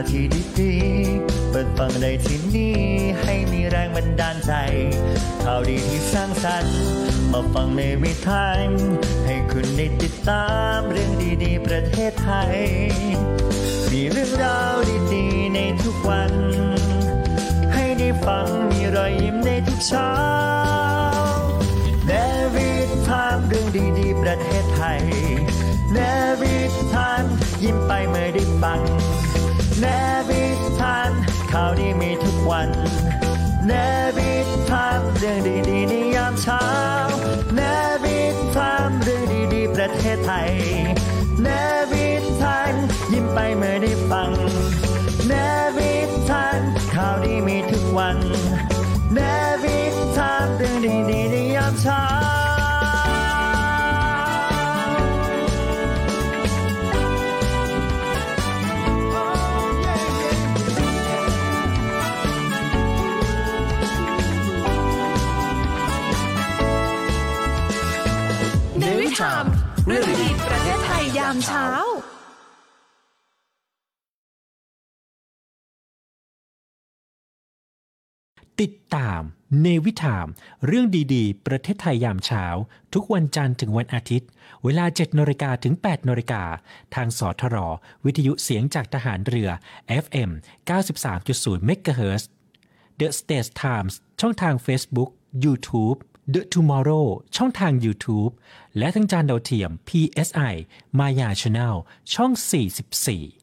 าวที่ดีๆ เปิดฟังได้ที่นี่ให้มีแรงบันดาลใจข่าวดีที่สร้างสรรค์ มาฟังในวิถีให้คุณได้ติดตามเรื่องดีๆ ประเทศไทย มีเรื่องราวดีๆ ในทุกวัน ให้ได้ฟังมีรอยยิ้มในทุกเช้าเนวิทามเรื่องดีๆ ประเทศไทยเนวิทามยิ้มไปเมื่อได้ฟัง เนวิทามข่าวดีมีทุกวันเนวิทามเรื่องดีๆในยามเช้าเนวิทามเรื่องดีๆ ประเทศไทยเนวิทามยิ้มไปเมื่อได้ฟังเนวิทามข่าวดีมีทุกวันเนวิทามเรื่องดีๆในยามเช้า เรื่องดีประเทศไทยยามเช้าติดตามเนวิทาม เรื่องดีๆ ประเทศไทยยามเช้า ทุกวันจันทร์ถึงวันอาทิตย์ เวลา7นาฬิกาถึง8นาฬิกาทางสทร วิทยุเสียงจากทหารเรือ FM 93.0 MHz The States Times ช่องทาง Facebook YouTube The Tomorrow ช่องทาง YouTube และทั้งจานดาวเทียม PSI Maya Channel ช่อง 44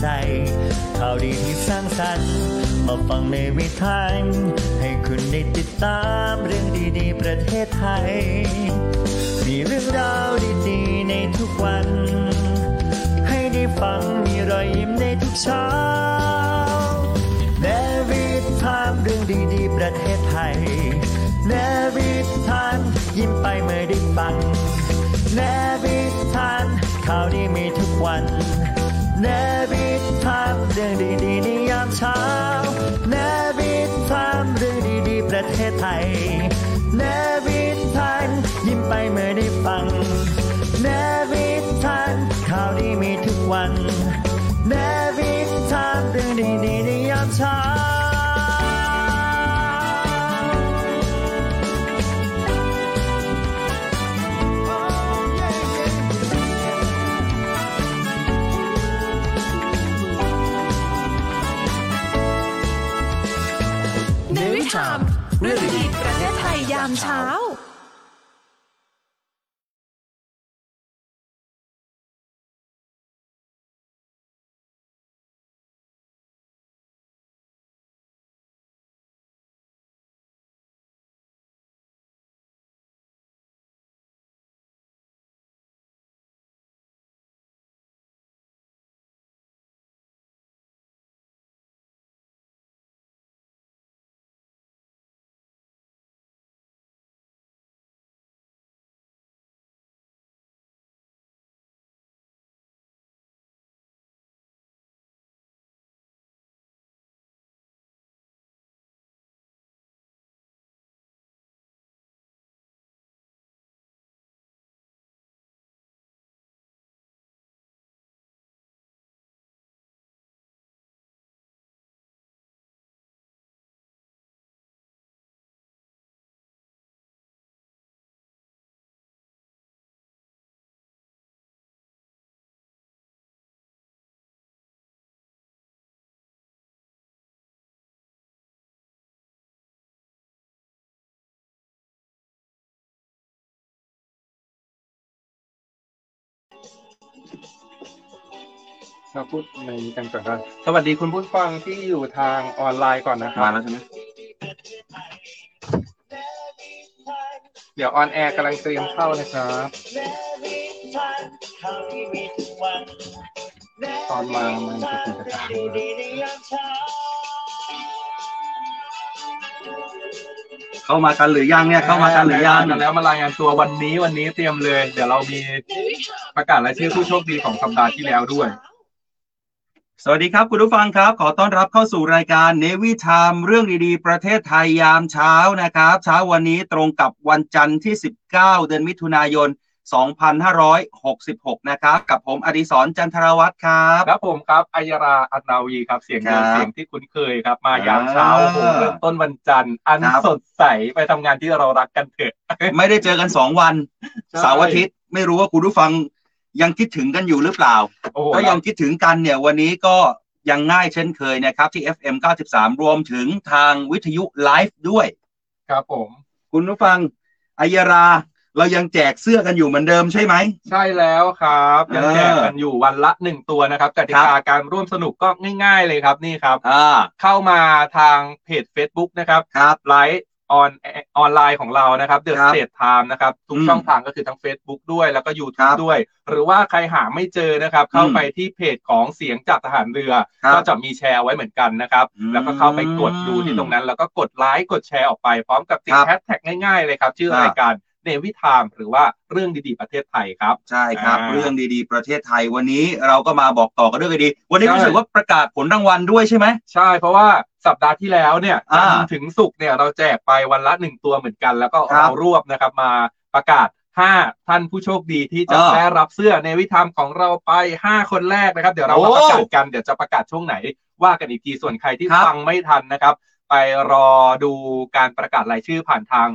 ใจ ข่าวดีที่สร้างสรรค์ มาฟังในวิถีให้คุณได้ติดตามเรื่องดีๆ ประเทศไทย มีเรื่องราวดีๆ ในทุกวัน ให้ได้ฟังมีรอยยิ้มในทุกเช้าเนวิทามเรื่องดีๆ ประเทศไทยเนวิทามยิ้มไปเมื่อได้ฟังเนวิทามข่าวดีมีทุกวัน เนบิทามเรื่องดีๆในยามเช้าเนบิทามเรื่องดีๆประเทศไทยเนบิทานยิ้มไปเมื่อได้ฟังเนบิทานข่าวดีมีทุกวันเนบิทามเรื่องดีๆในยามเช้าามเช้า เราพูดในนี้กันก่อนนะสวัสดีคุณผู้ฟังที่อยู่ทางออนไลน์ก่อนนะครัมาบแล้วใช่ไหมเดี๋ยวออนแอร์กำลังเตรียมเข้านะครับตอนมามันจะเป็นกระจาย เข้ามากันหรือยังเนี่ยเข้ามากันหรือยังกันแล้วมารายงานตัววันนี้วันนี้เตรียมเลย เดี๋ยวเรามีประกาศรายชื่อผู้โชคดีของสัปดาห์ที่แล้วด้วย สวัสดีครับคุณผู้ฟังครับ ขอต้อนรับเข้าสู่รายการเนวิทามเรื่องดีๆ ประเทศไทยยามเช้านะครับ เช้าวันนี้ตรงกับวันจันทร์ที่ 19 เดือนมิถุนายน 2566 นะครับ กับผมอดิศรจันทรวัตรครับครับผมครับอัยราอัตนาวีครับ เสียงเดิมครับเสียงที่คุ้นเคยครับ มายามเช้าอ่าโอ้โหเริ่มต้นวันจันทร์อันครับสดใสไปทำงานที่เรารักกันเถอะ ไม่ได้เจอกัน 2 วันใช่เสาร์อาทิตย์ไม่รู้ว่าคุณผู้ฟังยังคิดถึงกันอยู่หรือเปล่าโอ้โหก็ยังคิดถึงกันเนี่ยวันนี้ก็ยังง่ายเช่นเคยนะครับ ที่ FM 93 รวมถึงทางวิทยุไลฟ์ด้วย ครับผม คุณผู้ฟังอายรา เรายังแจกเสื้อกันอยู่เหมือนเดิมใช่ไหม ใช่แล้วครับยังเออแจกกันอยู่วันละหนึ่งตัวนะครับกติครักาบการร่วมสนุกก็ง่าย ๆ เลยครับนี่ครับอ่าเข้ามาทางเพจ Facebook นะครับครับไลฟ์ออนออนไลน์ของเรานะครับ The ครับ State Time นะครับทุกอืมช่องทางก็คือทั้ง Facebook ด้วยแล้วก็ครั YouTube บด้วย หรือว่าใครหาไม่เจอนะครับ เข้าอืมไปที่เพจของเสียงจากทหารเรือครับก็จะมีแชร์ไว้เหมือนกันนะครับอืมแล้วก็เข้าไปกดดูที่ตรงนั้น แล้วก็กดไลค์กดแชร์ออกไปพร้อมกับติดครับแฮชแท็กง่ายๆเลยครับ ชื่อครับรายการ เนวิทามหรือว่าเรื่องดีๆประเทศไทยครับ ใช่ครับ อ่า เรื่องดีๆ ประเทศไทยวันนี้เราก็มาบอกต่อกันเรื่องดีๆวันนี้ใช่ รู้สึกว่าประกาศผลรางวัลด้วยใช่ไหม ใช่เพราะว่าสัปดาห์ที่แล้วเนี่ยจัอ่านทร์ถึงศุกร์เนี่ยเราแจกไปวันละหนึ่งตัวเหมือนกัน แล้วก็ครับเรารวบนะครับมาประกาศ 5 ท่านผู้โชคดีที่จะอ่าได้รับเสื้อในวิธามของเราไป 5 คนแรกนะครับ เดี๋ยวเรามาโอ้ประกาศกันเดี๋ยวจะประกาศช่วงไหนว่ากันอีกทีส่วนใครที่ครับ ฟังไม่ทันนะครับ ไปรอดูการประกาศรายชื่อผ่านทาง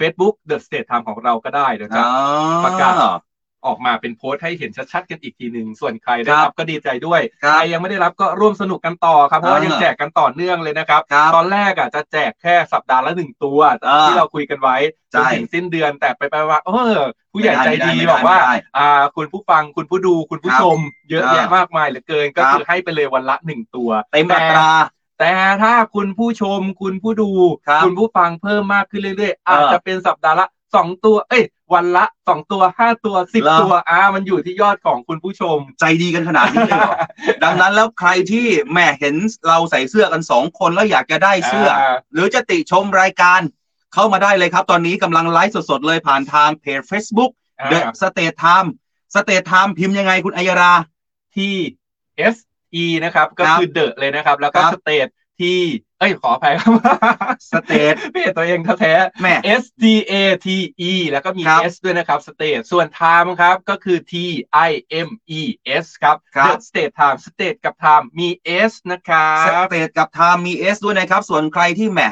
Facebook The State Time ของเราก็ได้เดี๋ยวจะอ๋อประกาศออกมาเป็นโพสต์ให้เห็นชัดๆกันอีกทีหนึ่งส่วนใครได้ครับรับก็ดีใจด้วยครับใครยังไม่ได้รับก็ร่วมสนุกกันต่อครับเพราะว่าอ่ายัยังแจกกันต่อเนื่องเลยนะครับครับ ตอนแรกอะจะแจกแค่สัปดาห์ละหนึ่งตัวอ่าที่เราคุยกันไว้จใช่นถึงสิ้นเดือนแต่ไปไปว่าเออผู้ใหญ่ใจไม่ได้ดีไม่ได้บอกว่าไม่ได้อ่าคุณผู้ฟังคุณผู้ดูคุณผู้ครับชม เยอะอ่าแยะมากมายเหลือเกินก็ครับคือให้ไปเลยวันละหนึ่งตัวเต็มอัตรา แต่ถ้าคุณผู้ชมคุณผู้ดูครับคุณผู้ฟังเพิ่มมากขึ้นเรื่อยๆ อาจเออจะเป็นสัปดาห์ละสองตัว เอ้ย วันละสองตัวห้าตัวสิบเหรอ ตัวอ่ามันอยู่ที่ยอดของคุณผู้ชม ใจดีกันขนาดนี้เลยเหรอ ดังนั้นแล้วใครที่แหม่เห็นเราใส่เสื้อกันสองคนแล้วอยากจะได้เสื้ออ่าหรือจะติชมรายการเข้ามาได้เลยครับ ตอนนี้กำลังไลฟ์สดๆเลยผ่านทางเพจ Facebook อ่า The State Time State Time พิมพ์ยังไงคุณอัยรา ที่ S E นะครับ ก็ครับคือเดอะเลยนะครับ แล้วก็ครับ สเตท ที่ เอ้ยขออภัยครับ State เพจตัวเองแท้แหม่ๆ S T A T E แล้วก็มี ครับ S ด้วยนะครับ State ส่วน Time ครับก็คือ T I M E S ครับ ครับ The State Time State กับ Time มี S นะครับสเตทกับ Time มี S ด้วยนะครับ ส่วนใครที่แหม่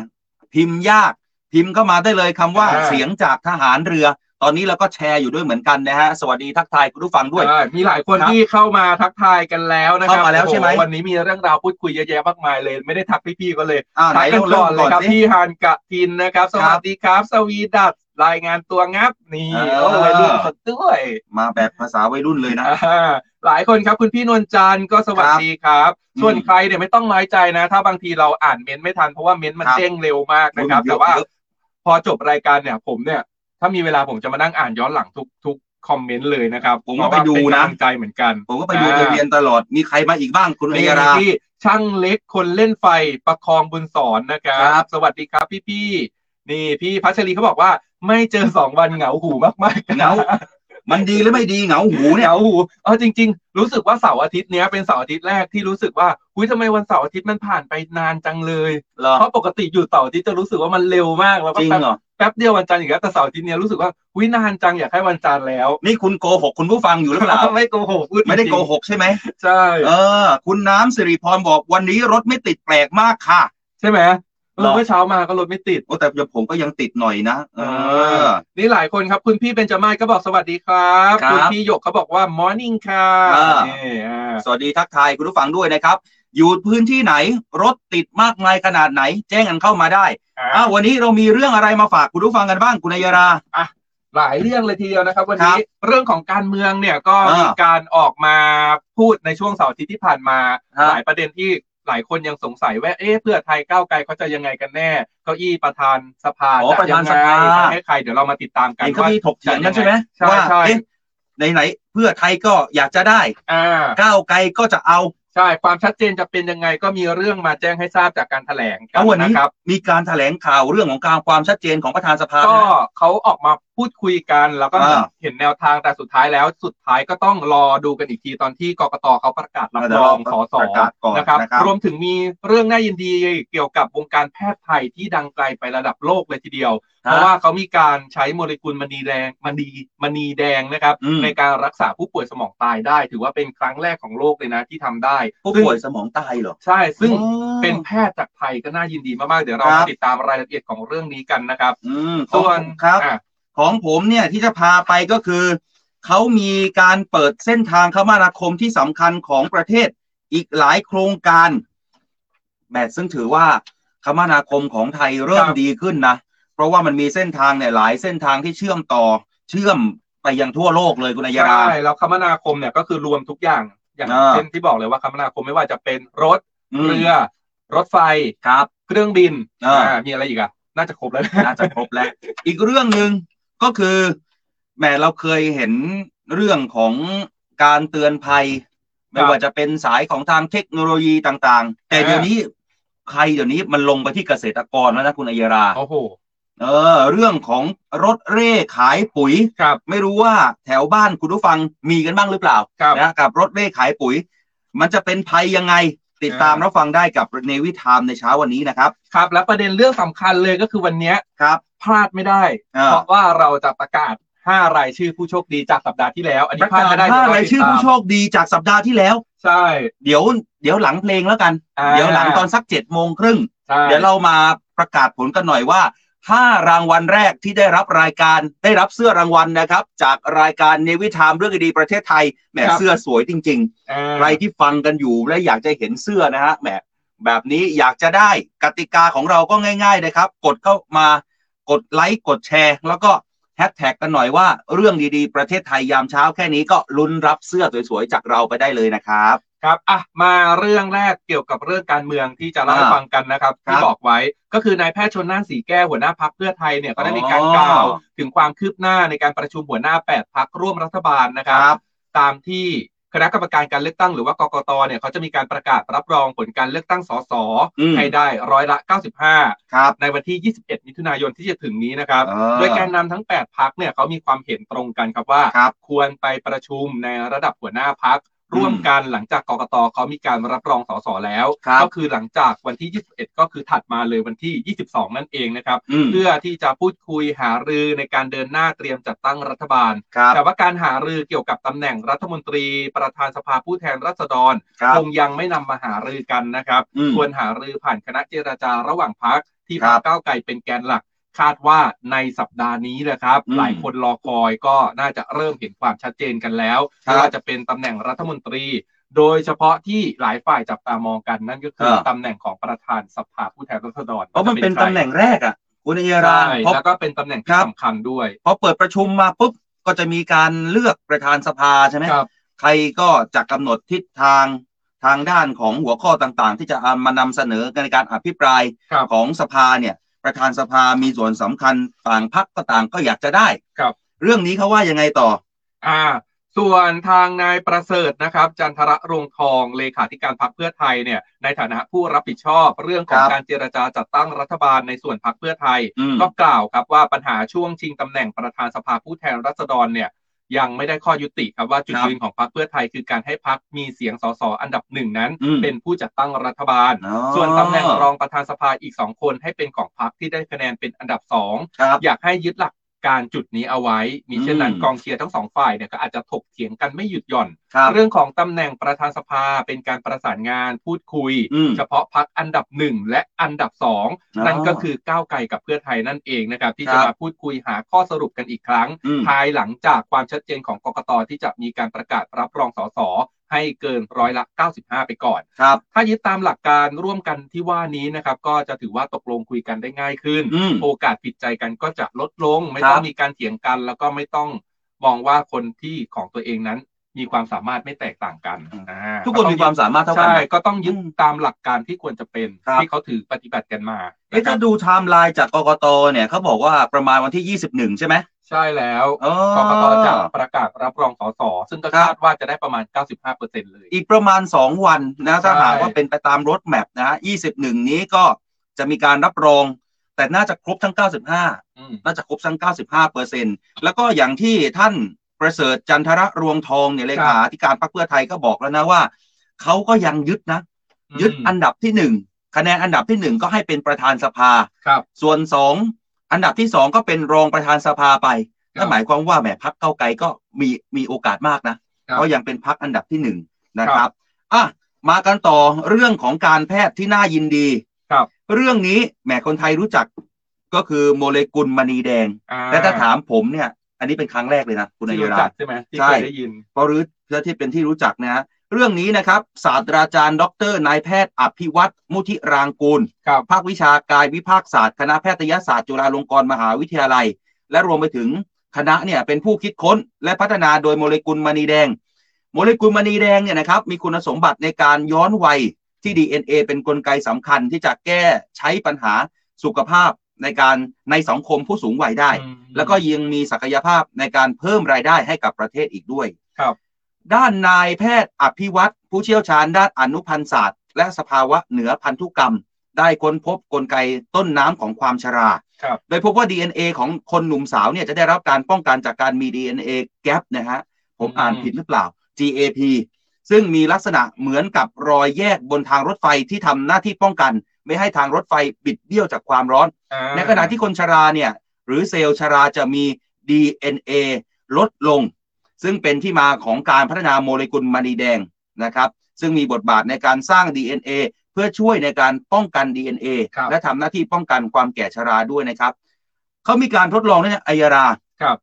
พิมพ์ยาก พิมพ์เข้ามาได้เลยคำว่าอ่า เสียงจากทหารเรือ ตอนนี้เราก็แชร์อยู่ด้วยเหมือนกันนะฮะ สวัสดีทักทายคุณผู้ฟังด้วยใช่มีหลายคนครับที่เข้ามาทักทายกันแล้วนะครับเข้ามาแล้วใช่ไหม โอ้โวันนี้มีเรื่องราวพูดคุยเยอะแยะมากมายเลย ไม่ได้ทักพี่ๆก็เลยอ้าวไหนทักกันเราเริ่ก่มอนเลก่อยนครับสิ พี่ฮานกะทินนะครับ สวัสดีครับ สวีดัสรายงานตัวงับนี่เออ โอ้วัยรุ่นสดด้วยมาแบบภาษาวัยรุ่นเลยนะ อ่าหลายคนครับคุณพี่นวลจันทร์ก็สวัสดีครับ อืมส่วนใครเนี่ยไม่ต้องน้อยใจนะ ถ้าบางทีเราอ่านเม้นต์ไม่ทันเพราะว่าเม้นต์มันครับ เด้งเร็วมากนะครับเยอะแต่ว่า เยอะ พอจบรายการเนี่ยผมเนี่ย ถ้ามีเวลาผมจะมานั่งอ่านย้อนหลังทุกทุกคอมเมนต์เลยนะครับผมก็ไปดูเพราว่าเป็นะกำลังใจเหมือนกัน ผมก็ไปดูไปเรียนตลอดมีใครมาอีกบ้างคุณอันี่ยราที่ช่างเล็กคนเล่นไฟประคองบุญสอนนะครับครับสวัสดีครับพี่พี่ๆนี่พี่พัชรีเขาบอกว่าไม่เจอสองวันเหงาหูมากๆเหงา มันดีหรือไม่ดีเหงาหูเหเนี่ยงาหูเอาจริง ๆ รู้สึกว่าเสาร์อาทิตย์เนี้ยเป็นเสาร์อาทิตย์แรกที่รู้สึกว่าอุ้ยทำไมวันเสาร์อาทิตย์มันผ่านไปนานจังเลย เหรอเพราะปกติอยู่เสาร์อาทิตย์จะรู้สึกว่ามันเร็วมากแล้วก็จริงแป๊บเหรอแป๊บเดียววันจันทร์อีกแล้วแต่เสาร์อาทิตย์เนี้ยรู้สึกว่าอุ้ยนานจังอยากให้วันจันทร์แล้วนี่คุณโกหกคุณผู้ฟังอยู่หรือเปล่า ไม่โกหกพูดไม่ได้จริงๆโกหกใช่ไหมใช่เออ คุณน้ำสิริพรบอกวันนี้รถไม่ติดแปลกมากค่ะ ใช่ไหม เอหรออเมื่อเช้ามาก็รถไม่ติด โอ้แต่ผมก็ยังติดหน่อยนะ เออ นี่หลายคนครับ คุณพี่เบญจมาศก็บอกสวัสดีครับครับคุณพี่หยกเขาบอกว่า morning ค่ะอ่านี่อ่า สวัสดีทักทายคุณผู้ฟังด้วยนะครับ อยู่พื้นที่ไหนรถติดมากมายขนาดไหน แจ้งกันเข้ามาได้อ่าอ้าววันนี้เรามีเรื่องอะไรมาฝากคุณผู้ฟังกันบ้างคุณอัยราเหลายเรื่องเลยทีเดียวนะครับ วันครันี้บเรื่องของการเมืองเนี่ยก็อ่ามีมีการออกมาพูดในช่วงเสาร์อาทิตย์ที่ผ่านมาฮะหลายประเด็นที่ หลายคนยังสงสัยว่าเอ๊ะเพื่อไทยก้าวไกลเขาจะยังไงกันแน่ เก้าอี้ประธานสภาอ๋อจะประธานยังสไงภาให้ใครเดี๋ยวเรามาติดตามกันเห็นเขาว่ามีถกเถียงกันใช่ไหมใช่ว่าใช่เอ๊ะไหนๆเพื่อไทยก็อยากจะได้อ่าก้าวไกลก็จะเอาใช่ความชัดเจนจะเป็นยังไงก็มีเรื่องมาแจ้งให้ทราบจากการแถลงกัแล้นววันนี้นะครับ มีการแถลงข่าวเรื่องของการความชัดเจนของประธานสภาก็นะเขาออกมา พูดคุยกันแล้วก็อ่า เห็นแนวทางแต่สุดท้ายแล้วสุดท้ายก็ต้องรอดูกันอีกทีตอนที่กกตเขาประกาศรับเดี๋ยวรเราองสส ประกาศก่อนนะครับนะครับรวมถึงมีเรื่องน่ายินดีเกี่ยวกับวงการแพทย์ไทยที่ดังไกลไประดับโลกเลยทีเดียว เพราะว่าเขามีการใช้โมเลกุลมณีแดงมณีมณีแดงนะครับ อืม ในการรักษาผู้ป่วยสมองตายได้ ถือว่าเป็นครั้งแรกของโลกเลยนะที่ทำได้ผู้ซึ่งป่วยสมองตายเหรอ ใช่ ซึ่งอ๋อเป็นแพทย์จากไทยก็น่ายินดีมากๆ เดี๋ยวเราครัมาบติดตามรายละเอียดของเรื่องนี้กันนะครับอืมส่วนครับ อะ ของผมเนี่ยที่จะพาไปก็คือ เขามีการเปิดเส้นทางคมนาคมที่สำคัญของประเทศอีกหลายโครงการแหมซึ่งถือว่าคมนาคมของไทยเริ่มครับดีขึ้นนะ เพราะว่ามันมีเส้นทางเนี่ยหลายเส้นทางที่เชื่อมต่อเชื่อมไปยังทั่วโลกเลยคุณอัยยาใช่แล้วคมนาคมเนี่ยก็คือรวมทุกอย่างอย่างอ่าเช่นที่บอกเลยว่าคมนาคมไม่ว่าจะเป็นรถอืมเรือ รถไฟครับ เครื่องบินอ่าอ่ามีอะไรอีกอะน่าจะครบแล้วน่าจะครบแล้ว อีกเรื่องหนึ่ง ก็คือแหมเราเคยเห็นเรื่องของการเตือนภัย ไม่ว่าจะเป็นสายของทางเทคโนโลยีต่างๆ แต่อ่าเดี๋ยวนี้ใครเดี๋ยวนี้มันลงไปที่เกษตรกรแล้วนะคุณอัยราโอ้โหเออ เรื่องของรถเร่ขายปุ๋ยครับไม่รู้ว่าแถวบ้านคุณผู้ฟังมีกันบ้างหรือเปล่าครับนะกับรถเร่ขายปุ๋ย มันจะเป็นภัยยังไงติดตามอ่ารับฟังได้กับเนวิทามในเช้าวันนี้นะครับ ครับ และประเด็นเรื่องสำคัญเลยก็คือวันเนี้ยครับ พลาดไม่ได้ อ่า เพราะว่าเราจะประกาศ 5 รายชื่อผู้โชคดีจากสัปดาห์ที่แล้ว อันปนี้ระพลาดกาศไม่ได้ห้าเดี๋วเรายชื่อผู้โชคดีจากสัปดาห์ที่แล้ว ใช่เดี๋ยว เดี๋ยวหลังเพลงแล้วกัน อ่าเดี๋ยวหลังตอนสักเจ็ดโมงครึ่ง ใช่เดี๋ยวเรามาประกาศผลกันหน่อยว่าห้ารางวัลแรกที่ได้รับรายการได้รับเสื้อรางวัลนะครับ จากรายการเนวิทามเรื่องดีๆประเทศไทยแหมเสื้อสวยจริงอ่าๆใครที่ฟังกันอยู่และอยากจะเห็นเสื้อนะฮะแหมแบบนี้อยากจะได้กติกาของเราก็ง่าย ๆ นะครับ กดเข้ามา กดไลค์กดแชร์ แล้วก็แฮชแท็กกันหน่อยว่าเรื่องดีๆ ประเทศไทยยามเช้าแค่นี้ก็ลุ้นรับเสื้อสวยๆจากเราไปได้เลยนะครับ ครับอะมาเรื่องแรกเกี่ยวกับเรื่องการเมืองที่จะเล่าให้อ่าฟังกันนะครับครับที่บอกไว้ก็คือนายแพทย์ชนน่านสีแก้วหัวหน้าพักเพื่อไทยเนี่ยก็ได้มีการอ๋อกล่าวถึงความคืบหน้าในการประชุมหัวหน้า 8 พักร่วมรัฐบาลนะครับครับตามที่ คณะกรรมการการเลือกตั้งหรือว่ากกตเนี่ยเขาจะมีการประกาศรับรองผลการเลือกตั้งสสอืมให้ได้ร้อยละ 95 ครับ ในวันที่ 21 มิถุนายนที่จะถึงนี้นะครับเออโดยแกนนำทั้ง 8 พักเนี่ยเขามีความเห็นตรงกันครับว่าครับควรไปประชุมในระดับหัวหน้าพัก ร่วมกันหลังจากกกตเขามีการรับรองสสแล้วครับก็คือหลังจากวันที่ 21 ก็คือถัดมาเลยวันที่ 22 นั่นเองนะครับอืมเพื่อที่จะพูดคุยหารือในการเดินหน้าเตรียมจัดตั้งรัฐบาลครับแต่ว่าการหารือเกี่ยวกับตำแหน่งรัฐมนตรี ประธานสภาผู้แทนราษฎรครับคงยังไม่นำมาหารือกันนะครับอืมควรหารือผ่านคณะเจรจาระหว่างพักที่ครัพรรบคก้าวไกลเป็นแกนหลัก คาดว่าในสัปดาห์นี้นะครับอืมหลายคนรอคอยก็น่าจะเริ่มเห็นความชัดเจนกันแล้วครับไม่ว่าจะเป็นตำแหน่งรัฐมนตรี โดยเฉพาะที่หลายฝ่ายจับตามองกันนั่นก็คือเออตำแหน่งของประธานสภาผู้แทนราษฎรเพราะมันเป็นว่าจะตำแหน่งแรกอะคุณอัยราใช่เพราะแล้วก็เป็นตำแหน่งคที่รับสำคัญด้วยพอเปิดประชุมมาปุ๊บก็จะมีการเลือกประธานสภาใช่ไหมครับใครก็จะกำหนดทิศทางทางด้านของหัวข้อต่างๆ ที่จะเอามานำเสนอในการอภิปรายครับของสภาเนี่ย ประธานสภามีส่วนสำคัญต่างพักก็ต่างก็อยากจะได้ครับ เรื่องนี้เขาว่ายังไงต่อ อ่า ส่วนทางนายประเสริฐนะครับ จันทระรงทองเลขาธิการพรรคเพื่อไทยเนี่ย ในฐานะผู้รับผิดชอบเรื่องของครับการเจรจาจัดตั้งรัฐบาลในส่วนพรรคเพื่อไทยอืมก็กล่าวครับว่าปัญหาช่วงชิงตำแหน่งประธานสภาผู้แทนราษฎรเนี่ย ยังไม่ได้ข้อยุติครับว่าจุดครับยืนของพรรคเพื่อไทยคือการให้พรรคมีเสียงสสอันดับหนึ่งนั้นอืมเป็นผู้จัดตั้งรัฐบาลอ๋อส่วนตำแหน่งรองประธานสภาอีกสองคนให้เป็นของพรรคที่ได้คะแนนเป็นอันดับสองครับอยากให้ยึดหลัก การจุดนี้เอาไว้ มีเช่นนั้นอืมกองเชียร์ทั้งสองฝ่ายเนี่ยก็อาจจะถกเถียงกันไม่หยุดหย่อนครับเรื่องของตำแหน่งประธานสภาเป็นการประสานงานพูดคุยอืมเฉพาะพักอันดับหนึ่งและอันดับสองอ๋อนั่นก็คือก้าวไกลกับเพื่อไทยนั่นเองนะครับ ที่ครัจะบมาพูดคุยหาข้อสรุปกันอีกครั้งอืมภายหลังจากความชัดเจนของกกตที่จะมีการประกาศรับรองสส ให้เกินร้อยละ 95 ไปก่อน ครับ ถ้ายึดตามหลักการร่วมกันที่ว่านี้นะครับ ก็จะถือว่าตกลงคุยกันได้ง่ายขึ้น อืมโอกาสผิดใจกันก็จะลดลง ไม่ครับต้องมีการเถียงกัน แล้วก็ไม่ต้องมองว่าคนที่ของตัวเองนั้น มีความสามารถไม่แตกต่างกันอ่าทุกคนมีความสามารถเท่ากันใช่ไหมก็ต้องยึดอืมตามหลักการที่ควรจะเป็นครับที่เขาถือปฏิบัติกันมาเอ๊ะนะครัถ้าดูไทม์ไลน์จากกกตเนี่ยเขาบอกว่าประมาณวันที่ 21 ใช่ไหมใช่แล้วอ๋อกกตจะประกาศรับรองสสซึ่งก็ครับคาดว่าจะได้ประมาณ 95%เลย อีกประมาณ 2 วันนะถ้าใช่หากว่าเป็นไปตามรถแมพนะฮะ21 นี้ก็จะมีการรับรอง แต่น่าจะครบทั้ง 95อืมน่าจะครบทั้ง 95เปอร์เซ็นแล้วก็อย่างที่ท่าน ประเสริฐจันทระรวงทองเนี่ยเลขาธิการพรรคเพื่อไทยก็บอกแล้วนะว่าเขาก็ยังยึดนะ ยึดอันดับที่หนึ่งคะแนนอันดับที่หนึ่งก็ให้เป็นประธานสภาครับ ส่วนสองอันดับที่สองก็เป็นรองประธานสภาไปครับนั่นหมายความว่าแหมพักเก้าวไกลก็มีมีโอกาสมากนะครับเพราะยังเป็นพักอันดับที่หนึ่งนะคครัรับบอะมากันต่อเรื่องของการแพทย์ที่น่ายินดีครับ เรื่องนี้แหมคนไทยรู้จักก็คือโมเลกุลมณีแดงอ่แต่ถ้าถามผมเนี่ย อันนี้เป็นครั้งแรกเลยนะคุณนายที่รู้ราจักใช่ไหมที่ใช่เคยได้ยินเพราะรู้เพื่อที่เป็นที่รู้จักนะฮะเรื่องนี้นะครับ ศาสตราจารย์ ดรนายแพทย์อภิวัตรมุทิรางกูลครับภาควิชากายวิภาคศาสตร์คณะแพทยศาสตร์จุฬาลงกรณ์มหาวิทยาลัย และรวมไปถึงคณะเนี่ยเป็นผู้คิดค้นและพัฒนาโดยโมเลกุลมณีแดง โมเลกุลมณีแดงเนี่ยนะครับมีคุณสมบัติในการย้อนวัยที่ DNA เป็นกลไกสำคัญที่จะแก้ใช้ปัญหาสุขภาพ ในการในสังคมผู้สูงวัยได้อืมแล้วก็ยังมีศักยภาพในการเพิ่มรายได้ให้กับประเทศอีกด้วยครับ ด้านนายแพทย์อภิวัตรผู้เชี่ยวชาญด้านอนุพันธ์ศาสตร์ และสภาวะเหนือพันธุกรรม ได้ค้นพบกลไกต้นน้ำของความชราครับโดยพบว่า DNA ของคนหนุ่มสาวเนี่ยจะได้รับการป้องกันจากการมี DNA gap นะฮะผมอ่านผิดหรือเปล่า GAP ซึ่งมีลักษณะเหมือนกับรอยแยกบนทางรถไฟที่ทำหน้าที่ป้องกัน ไม่ให้ทางรถไฟบิดเบี้ยวจากความร้อนอ่าในขณะที่คนชราเนี่ยหรือเซลล์ชราจะมี DNA ลดลง ซึ่งเป็นที่มาของการพัฒนาโมเลกุลมณีแดงนะครับ ซึ่งมีบทบาทในการสร้าง DNA เพื่อช่วยในการป้องกัน DNA ครับและทำหน้าที่ป้องกันความแก่ชราด้วยนะครับเขามีการทดลองเนี่ยอัยราครับ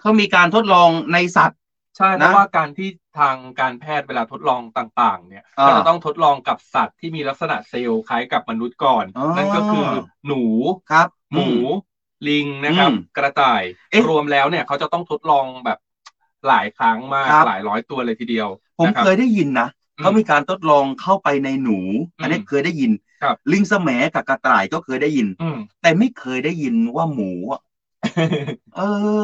เขามีการทดลองในสัตว์ใช่เพนะราะว่าการที่ ทางการแพทย์เวลาทดลองต่างๆ เนี่ยอ่าก็จะต้องทดลองกับสัตว์ที่มีลักษณะเซลล์คล้ายกับมนุษย์ก่อนอ๋อนั่นก็คือหนูครับหมูลิงนะครับอืมกระต่ายเอ๊ะรวมแล้วเนี่ยเขาจะต้องทดลองแบบหลายครั้งมากครับหลายร้อยตัวเลยทีเดียว ผมนะครับเคยได้ยินนะอืมเขามีการทดลองเข้าไปในหนู อันนี้อืมเคยได้ยินครับลิงสแหมกับกระต่ายก็เคยได้ยินอืมแต่ไม่เคยได้ยินว่าหมูอะ เอ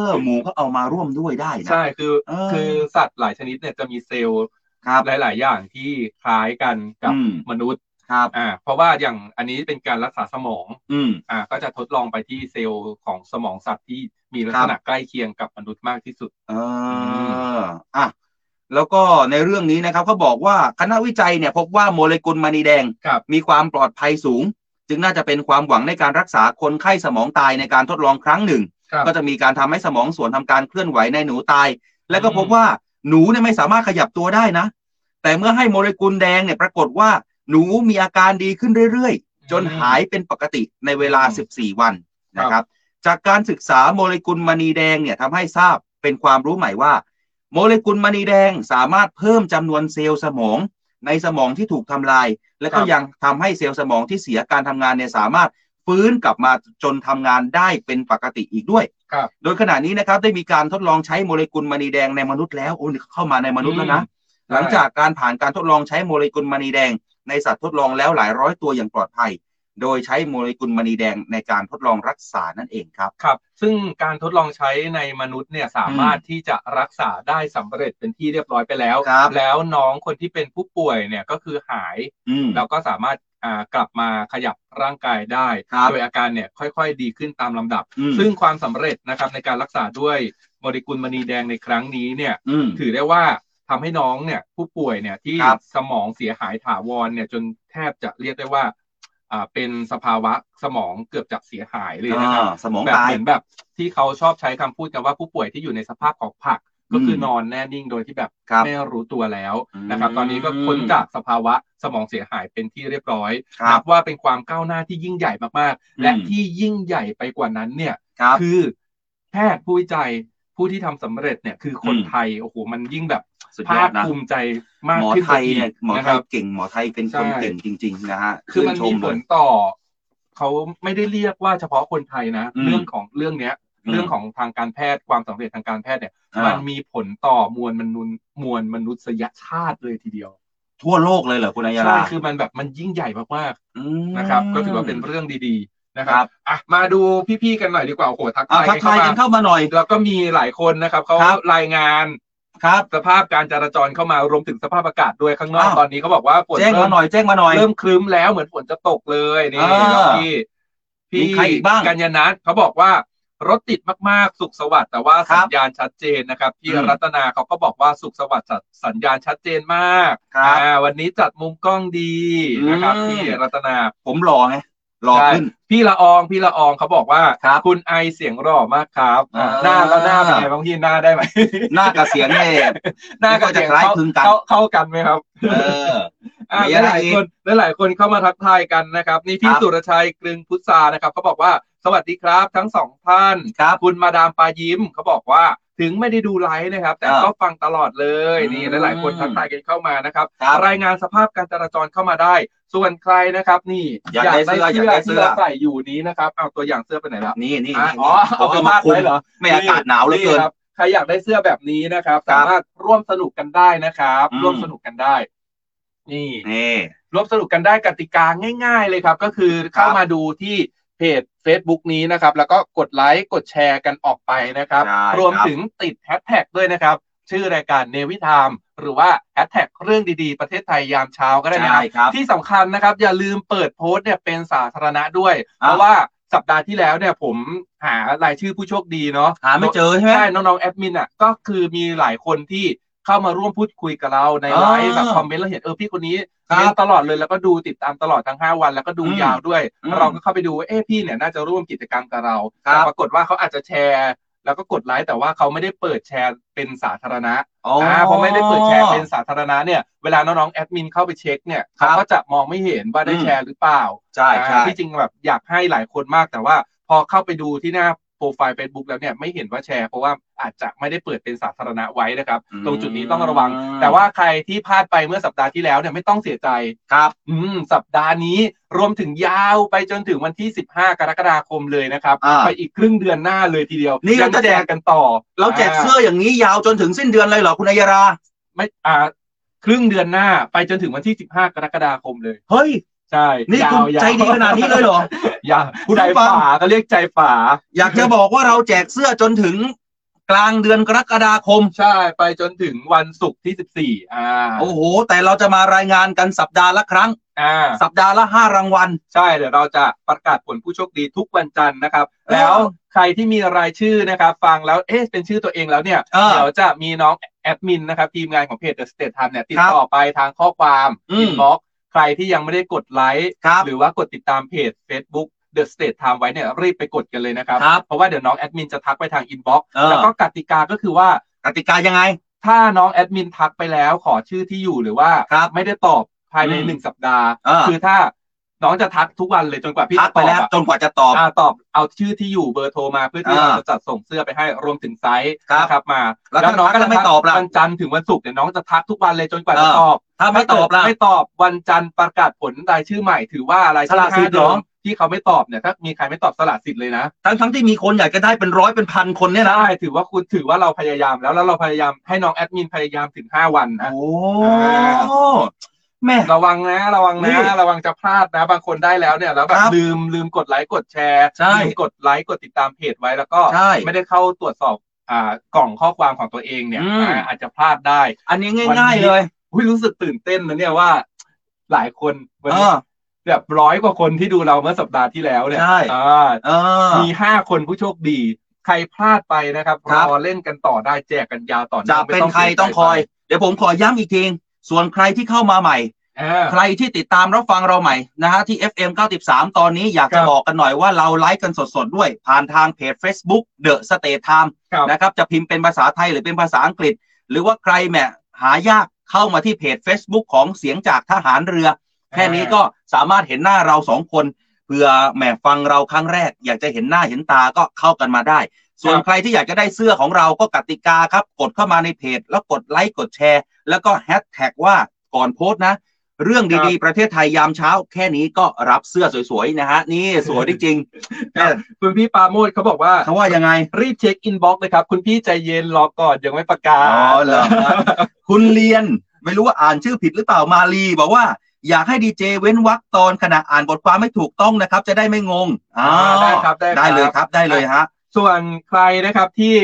อ หมูก็เอามาร่วมด้วยได้นะ ใช่คือเออคือสัตว์หลายชนิดเนี่ยจะมีเซลล์ครับหลาย ๆ อย่างที่คล้ายกันกับอืมมนุษย์ครับอ่าเพราะว่าอย่างอันนี้เป็นการรักษาสมอง อืมอ่า ก็จะทดลองไปที่เซลล์ของสมองสัตว์ที่มีลักษณะใกล้เคียงกับมนุษย์มากที่สุดเอออะแล้วก็ในเรื่องนี้นะครับเขาบอกว่าคณะวิจัยเนี่ยพบว่าโมเลกุลมณีแดงครับมีความปลอดภัยสูง จึงน่าจะเป็นความหวังในการรักษาคนไข้สมองตายในการทดลองครั้งหนึ่งครับ ก็จะมีการทำให้สมองส่วนทำการเคลื่อนไหวในหนูตาย และก็อืมพบว่าหนูเนี่ยไม่สามารถขยับตัวได้นะ แต่เมื่อให้โมเลกุลแดงเนี่ยปรากฏว่าหนูมีอาการดีขึ้นเรื่อยๆ จนหายเป็นปกติในเวลา 14 วันนะครับ จากการศึกษาโมเลกุลมณีแดงเนี่ยทำให้ทราบเป็นความรู้ใหม่ว่า โมเลกุลมณีแดงสามารถเพิ่มจำนวนเซลล์สมองในสมองที่ถูกทำลาย และก็ครับยังทำให้เซลล์สมองที่เสียการทำงานเนี่ยสามารถ ฟื้นกลับมาจนทำงานได้เป็นปกติอีกด้วยครับโดยขณะนี้นะครับได้มีการทดลองใช้โมเลกุลมณีแดงในมนุษย์แล้วโอ้นี่เข้ามาในมนุษย์แล้วนะ หลังจากการผ่านการทดลองใช้โมเลกุลมณีแดง ในสัตว์ทดลองแล้วหลายร้อยตัวอย่างปลอดภัย โดยใช้โมเลกุลมณีแดงในการทดลองรักษานั่นเองครับครับ ซึ่งการทดลองใช้ในมนุษย์เนี่ยสามารถที่จะรักษาได้สำเร็จเป็นที่เรียบร้อยไปแล้วครับแล้วน้องคนที่เป็นผู้ป่วยเนี่ยก็คือหายอืมแล้วก็สามารถอ่า กลับมาขยับร่างกายได้ครับโดยอาการเนี่ยค่อยๆ ดีขึ้นตามลำดับอืมซึ่งความสำเร็จนะครับในการรักษาด้วยโมเลกุลมณีแดงในครั้งนี้เนี่ยอืมถือได้ว่าทำให้น้องเนี่ยผู้ป่วยเนี่ยที่ครับสมองเสียหายถาวรเนี่ยจนแทบจะเรียกได้ว่าอ่าเป็นสภาวะสมองเกือบจะเสียหายเลยนะครับอ่าสมองแบบตายเหมือนแบบที่เขาชอบใช้คำพูดกันว่าผู้ป่วยที่อยู่ในสภาพของผัก ก็คืออนอนแน่นิ่งโดยที่แบบครับไม่รู้ตัวแล้วนะครับอืมตอนนี้ก็พ้นจากสภาวะสมองเสียหายเป็นที่เรียบร้อยครับนับว่าเป็นความก้าวหน้าที่ยิ่งใหญ่มากๆ และอืมที่ยิ่งใหญ่ไปกว่านั้นเนี่ยครับคือแพทย์ผู้วิจัยผู้ที่ทำสำเร็จเนี่ยคือคนอืมไทยโอ้โหมันยิ่งแบบสุดยภาอคดนะภูมิใจมากหมอขึ้นไทยเนี่ยหมอนะไทครัยบเก่งหมอไทยเป็นคนใช่เก่งจริง ๆ นะฮะคือมันชื่มีชผเลลยต่อเขาไม่ได้เรียกว่าเฉพาะคนไทยนะอืมเรื่องของเรื่องเนี้ยอืม เรื่องของทางการแพทย์ความสำเร็จทางการแพทย์เนี่ยอ่ามันมีผลต่อมวลมนุษย์มวลมนุษยชาติเลยทีเดียว ทั่วโลกเลยเหรอคุณอัยยาใช่ลาคือมันแบบมันยิ่งใหญ่มากมๆนะครับ ก็ถือว่าเป็นเรื่องดีๆนะคครัรับบอะมาดูพี่ๆกันหน่อยดีกว่าโอ้โหทักอะทายทักทายกันเข้ามาหน่อย แล้วก็มีหลายคนนะครับเขาครับรายงานครับสภาพการจราจรเข้ามารวมถึงสภาพอากาศด้วยข้างนอกอ้าวตอนนี้เขาบอกว่าฝนแจ้งเริ่มามหน่อยแจ้งมาหน่อยเริ่มครึ้มแล้วเหมือนฝนจะตกเลยนี่อ่าแล้วพี่มีพี่ใครอีกบ้างกัญญานัทเขาบอกว่า รถติดมากๆ สุขสวัสดิ์แต่ว่าครัสับญญาณชัดเจนนะครับพี่อืมรัตนาเขาก็บอกว่าสุขสวัสดิ์สัญญาณชัดเจนมากครับอ่าวันนี้จัดมุมกล้องดีนะครับอืมพี่รัตนาผมหล่อไงหล่อขึ้นใช่พี่ละอองพี่ละอองเขาบอกว่าครับคุณไอเสียงหล่อมากครับอ่าหน้าแล้วหน้าเป็นไงบางทีหน้าได้ไหมหน้ากับเสียงเนี่ยหน้ากับเสียงก็จะคล้ายเข้าคลึงกันเข้าเข้ากันไหมครับเอออะมีอะไรหลายอีกๆคนหลายๆคนเข้ามาทักทายกันนะครับ นี่พี่ครับสุรชัยกลึงพุทธานะครับเขาบอกว่า สวัสดีครับ ทั้งสองท่านครับคุณมาดามปายิ้มเขาบอกว่าถึงไม่ได้ดูไลฟ์นะครับ แต่อ่าก็ฟังตลอดเลยอืมนี่หลาย ๆ คนทักทายกันเข้ามานะครับครับ รายงานสภาพการจราจรเข้ามาได้ ส่วนใครนะครับ นี่อยากได้เสื้ออยากได้เสื้ที่อเราใส่อยู่นี้นะครับเอาตัวอย่างเสื้อไปไหนแล้วนี่นี่อะนี่อ๋อผมเอามาเอาไปคุมไว้เหรอไม่อากาศหนาวเหลือเกินครับใครอยากได้เสื้อแบบนี้นะครับครับ สามารถร่วมสนุกกันได้นะครับอืมร่วมสนุกกันได้ นี่นี่ร่วมสนุกกันได้กติกาง่าย ๆ เลยครับ ก็คือเข้ามาดูที่เพ จ Facebook นี้นะครับ แล้วก็กดไลค์กดแชร์กันออกไปนะครับ ใช่รวมครับถึงติดแฮชแท็กด้วยนะครับ ชื่อรายการ Navy Time หรือว่าแฮชแท็กเรื่องดีๆ ประเทศไทยยามเช้าก็ได้นะคใช่ ครับ ที่สำคัญนะครับ อย่าลืมเปิดโพสต์เนี่ยเป็นสาธารณะด้วยอะเพราะว่าสัปดาห์ที่แล้วเนี่ยผมหารายชื่อผู้โชคดีเนาะหาไม่เจอใช่ไหม ใช่น้องๆแอดมินอะก็คือมีหลายคนที่ เข้ามาร่วมพูดคุยกับเราในอ่าไลฟ์แบบคอมเมนต์แล้วเห็นเออพี่คนนี้ครับเม้นตลอดเลยแล้วก็ดูติดตามตลอดทั้ง 5 วัน แล้วก็ดูอืมยาวด้วยอืมเราก็เข้าไปดูว่าเอ๊ะพี่เนี่ยน่าจะร่วมกิจกรรมกับเราครับแต่ปรากฏว่าเขาอาจจะแชร์แล้วก็กดไลค์แต่ว่าเขาไม่ได้เปิดแชร์เป็นสาธารณะอ๋อออ่าพอไม่ได้เปิดแชร์เป็นสาธารณะเนี่ยเวลาน้องๆแอดมินเข้าไปเช็คเนี่ยครัเขาบก็จะมองไม่เห็นว่าได้อืมแชร์หรือเปล่าใช่ใช่อ่าที่จริงแบบอยากให้หลายคนมากแต่ว่าพอเข้าไปดูที่หน้าโปรไฟล์ Facebook แล้วเนี่ยไม่เห็นว่าแชร์ เพราะว่าอาจจะไม่ได้เปิดเป็นสาธารณะไว้นะครับอืมตรงจุดนี้ต้องระวัง แต่ว่าใครที่พลาดไปเมื่อสัปดาห์ที่แล้วเนี่ยไม่ต้องเสียใจครับ อืม สัปดาห์นี้รวมถึงยาวไปจนถึงวันที่ 15 กรกฎาคมเลยนะครับอ่าไปอีกครึ่งเดือนหน้าเลยทีเดียวนี่ยังเราจะแจกกันต่อ เราแจกเสื้ออย่างนี้ยาวจนถึงสิ้นเดือนเลยเหรอคุณอัยยารา ไม่อ่าครึ่งเดือนหน้าไปจนถึงวันที่ 15 กรกฎาคมเลย เฮ้ย ใช่ นี่คุณยาวๆใจดีขนาดนี้เลยเหรอ อย่าคุณใจผู้ฟัง ป่าก็เรียกใจป่า อยากจะบอกว่าเราแจกเสื้อจนถึงกลางเดือนกรกฎาคม ใช่ไปจนถึงวันศุกร์ที่14อ่าโอ้โห แต่เราจะมารายงานกันสัปดาห์ละครั้ง อ่า สัปดาห์ละห้ารางวัล ใช่เดี๋ยวเราจะประกาศผลผู้โชคดีทุกวันจันทร์นะครับ เออแล้วใครที่มีรายชื่อนะครับ ฟังแล้วเอ๊ะเป็นชื่อตัวเองแล้วเนี่ยเออเดี๋ยวจะมีน้องแอดมินนะครับ ทีมงานของเพจ The State Time เนี่ยติดครับต่อไปทางข้อความอืม inbox ใครที่ยังไม่ได้กดไลค์ครับหรือว่ากดติดตามเพจ Facebook The State Time ไว้เนี่ยรีบไปกดกันเลยนะครับครับเพราะว่าเดี๋ยวน้องแอดมินจะทักไปทาง inbox เออแล้วก็กติกาก็คือว่ากติกายังไง ถ้าน้องแอดมินทักไปแล้วขอชื่อที่อยู่หรือว่าครับไม่ได้ตอบภายในอืมหนึ่งสัปดาห์เออคือถ้า น้องจะทักทุกวันเลยจนกว่าพี่ทักจะไปตอบแล้วอะจนกว่าจะตอบ อ่าตอบเอาชื่อที่อยู่เบอร์โทรมาเพื่อที่อ่าเราจะจัดส่งเสื้อไปให้รวมถึงไซส์ครับนะครับมาแล้วถ้าน้องก็ทัจะกแล้วไม่ตอบล่ะวันจันทร์ถึงวันศุกร์เนี่ยน้องจะทักทุกวันเลยจนกว่าจะเออตอบถ้าไม่ตอบล่ะ ไม่ตอบวันจันทร์ประกาศผลรายชื่อใหม่ถือว่าอะไรายสละสิทธิ์เหรอห้าดิมที่เขาไม่ตอบเนี่ยถ้ามีใครไม่ตอบสละสิทธิ์เลยนะ ทั้งทั้งที่มีคนอยากจะได้เป็นร้อยเป็นพันคนเนี่ยนะใช่ถือว่าคุณถือว่าเราพยายามแล้วแล้วเราพยายามให้น้องแอดมินพยายามถึงห้าวันนะ โอ้อ่า แม่ ระวังนะ ระวังนี่นะ ระวังจะพลาดนะ บางคนได้แล้วเนี่ยแล้วแบบครับลืมลืมกดไลค์กดแชร์ใช่ลืมกดไลค์กดติดตามเพจไว้แล้วก็ใช่ไม่ได้เข้าตรวจสอบอ่ากล่องข้อความของตัวเองเนี่ยอืม อ่าอาจจะพลาดได้อันนี้วันนี้ง่าย ๆ เลยอุ๊ยรู้สึกตื่นเต้นนะเนี่ยว่า หลายคนวันเอนี้อ แบบร้อยกว่าคนที่ดูเราเมื่อสัปดาห์ที่แล้วเนี่ยใช่ อ่า เออ มีห้าคนผู้โชคดี ใครพลาดไปนะครับครัรบอเล่นกันต่อได้แจกกันยาวต่อเนื่จะองไม่เป็นต้องใครสีใจต้องคอยไปเดี๋ยวผมขอย้ำอีกที ส่วนใครที่เข้ามาใหม่อ่าใครที่ติดตามรับฟังเราใหม่นะฮะที่ FM 93 ตอนนี้อยากครัจะบบอกกันหน่อยว่าเราไลฟ์กันสดๆด้วย ผ่านทางเพจ Facebook The State Time ครับนะครับจะพิมพ์เป็นภาษาไทยหรือเป็นภาษาอังกฤษ หรือว่าใครแหมหายากเข้ามาที่เพจ Facebook ของเสียงจากทหารเรือ แค่นี้ก็สามารถเห็นหน้าเราสองคนเผื่อแหมฟังเราครั้งแรก อยากจะเห็นหน้าเห็นตาก็เข้ากันมาได้ส่วนครับใครที่อยากจะได้เสื้อของเราก็กติกาครับ กดเข้ามาในเพจ แล้วกดไลค์กดแชร์ แล้วก็แฮชแท็กว่าก่อนโพสต์นะ เรื่องดีๆ ประเทศไทยยามเช้า แค่นี้ก็รับเสื้อสวยๆนะฮะนี่สวยจริงๆครับคุณพี่ปาโมดเขาบอกว่าเขาว่ายังไงรีบเช็ค inbox เลยครับ คุณพี่ใจเย็นรอก่อนยังไม่ประกาศอ๋อเหรอคุณเรียนไม่รู้ว่าอ่านชื่อผิดหรือเปล่ามาลีบอกว่าอยากให้ดีเจเว้นวรรคตอนขณะอ่านบทความไม่ถูกต้องนะครับ จะได้ไม่งงอ๋อได้ครับได้ครับได้เลยครับได้เลยฮะ ส่วนใครนะครับที่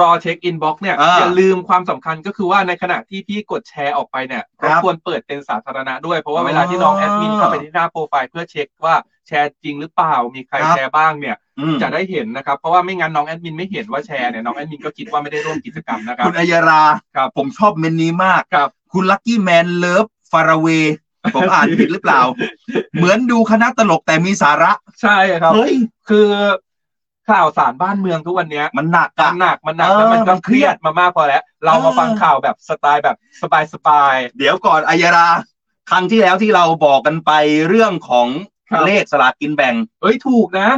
รอเช็ค inbox เนี่ย อ่าอย่าลืมความสำคัญก็คือว่าในขณะที่พี่กดแชร์ออกไปเนี่ยครัรบกวนเปิดเป็นสาธารณะด้วย เพราะว่าอ๋อเวลาที่น้องแอดมินเข้าไปที่หน้าโปรไฟล์เพื่อเช็คว่าแชร์จริงหรือเปล่ามีใครครับ แชร์บ้างเนี่ย อืมจะได้เห็นนะครับ เพราะว่าไม่งั้นน้องแอดมินไม่เห็นว่าแชร์เนี่ยน้องแอดมินก็คิดว่าไม่ได้ร่วมกิจกรรมนะครับ คุณอัยรา ครับผมชอบเมนต์นี้มาก ครับ คุณลั c กี้แมนเลิฟฟาราเวผมอ่านผิดหรือเปล่า เหมือนดูคณะตลกแต่มีสาระ ใช่ครับ เฮ้ย คือ ข่าวสารบ้านเมืองทุกวันเนี้ยมันหนักมัอะ นหนักมันหนักเออแล้วมันก็มันเคเครีรียยดดมามากพอแล้ว เรามาเออ ฟังข่าวแบบสไตล์แบบสบาย เดี๋ยวก่อนอัยรา ครั้งที่แล้วที่เราบอกกันไปเรื่องของครับ เลขสลากกินแบ่ง ๆเอ้ยถูกนะ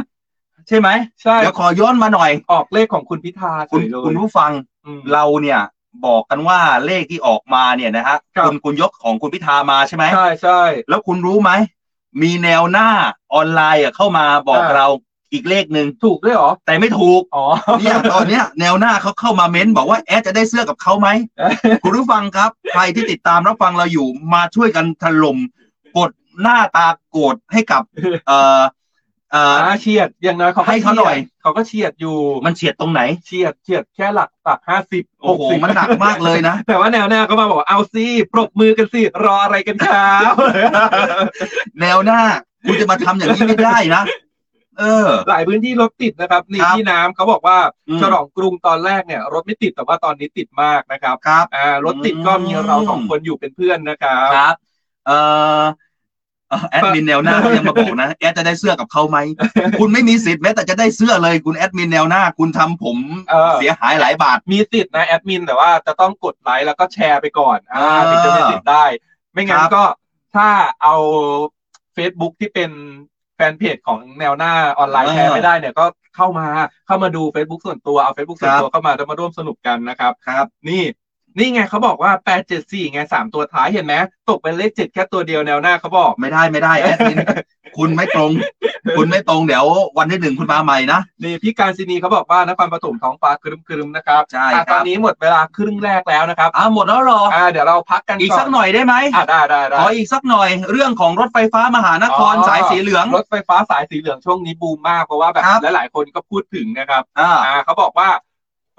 ใช่ไหมใช่เดี๋ยวขอย้อนมาหน่อย ออกเลขของคุณพิธาคุณเฉยเลยคุณผู้ฟังอืม เราเนี่ยบอกกันว่าเลขที่ออกมาเนี่ยนะฮะครับ คุณคุณยกของคุณพิธามาใช่ไหม ใช่ใช่ แล้วคุณรู้ไหม มีแนวหน้าออนไลน์อะเข้ามาบอกอ่า เรา อีกเลขหนึ่งถูกด้วยเหรอ แต่ไม่ถูกอ๋อเนี่ยตอนเนี้ยแนวหน้าเขาเข้ามาเม้นบอกว่าแอดจะได้เสื้อกับเขาไหมคุณผู้ฟังครับ ใครที่ติดตามรับฟังเราอยู่มาช่วยกันถล่มกดหน้าตาโกรธให้กับเอ่อเอ่ออ่าเฉียดอย่างน้อยเขาก็ให้เขาหน่อยฉีดเขาก็เฉียดอยู่มันเฉียดตรงไหนเฉียดเฉียดแค่หลักหลักห้าสิบโอ้โหมันหนักมากเลยนะ แต่ว่าแนวหน้าก็มาบอกว่าเอาสิปรบมือกันสิรออะไรกันครับแนวหน้าคุณจะมาทำอย่างนี้ไม่ได้นะ เออ หลายพื้นที่รถติดนะครับนี่ครับที่น้ำเขาบอกว่าอืม ฉลองกรุงตอนแรกเนี่ย รถไม่ติดแต่ว่าตอนนี้ติดมากนะครับครับ อ่ารถติดก็มีเราสองคนอยู่เป็นเพื่อนนะครับ ครับ เอ่อเอ่อแอดมินแนวหน้าก็ยังมาบอกนะ แอดจะได้เสื้อกับเขาไหม คุณไม่มีสิทธิ์แม้แต่จะได้เสื้อเลยคุณแอดมินแนวหน้า คุณทำผมเออ เสียหายหลายบาท มีสิทธิ์นะแอดมินแต่ว่าจะต้องกดไลค์แล้วก็แชร์ไปก่อนอ่าเออถึงจะมีสิทธิ์ได้ ไม่งั้นครับก็ถ้าเอา Facebook ที่เป็น แฟนเพจของแนวหน้าออนไลน์เออแชร์ไม่ได้เนี่ยก็เข้ามาเข้ามาดู Facebook ส่วนตัวเอา Facebook ส่วนตัวเข้ามาแล้วมาร่วมสนุกกันนะครับ ครับ นี่ นี่ไงเขาบอกว่า874ไงสามตัวท้ายเห็นไหมตกเป็นเลขเจ็ดแค่ตัวเดียวแนวหน้าเขาบอก ไม่ได้ไม่ได้แอดมินคุณไม่ตรง คุณไม่ตรงเดี๋ยววันที่หนึ่งคุณมาใหม่นะนี่พี่การศินีเขาบอกว่านครปฐมท้องฟ้าครึมๆนะครับใช่อะครับตอนนี้หมดเวลาครึ่งแรกแล้วนะครับอ่าหมดแล้วเหรออ่าเดี๋ยวเราพักกันอีกก่อนสักหน่อยได้ไหมอะได้ได้ได้ขออีกสักหน่อยเรื่องของรถไฟฟ้ามหานครอ๋อสายสีเหลืองรถไฟฟ้าสายสีเหลืองช่วงนี้บูมมากเพราะว่าแบบครับหลายๆคนก็พูดถึงนะครับอ่าอ่าเขาบอกว่า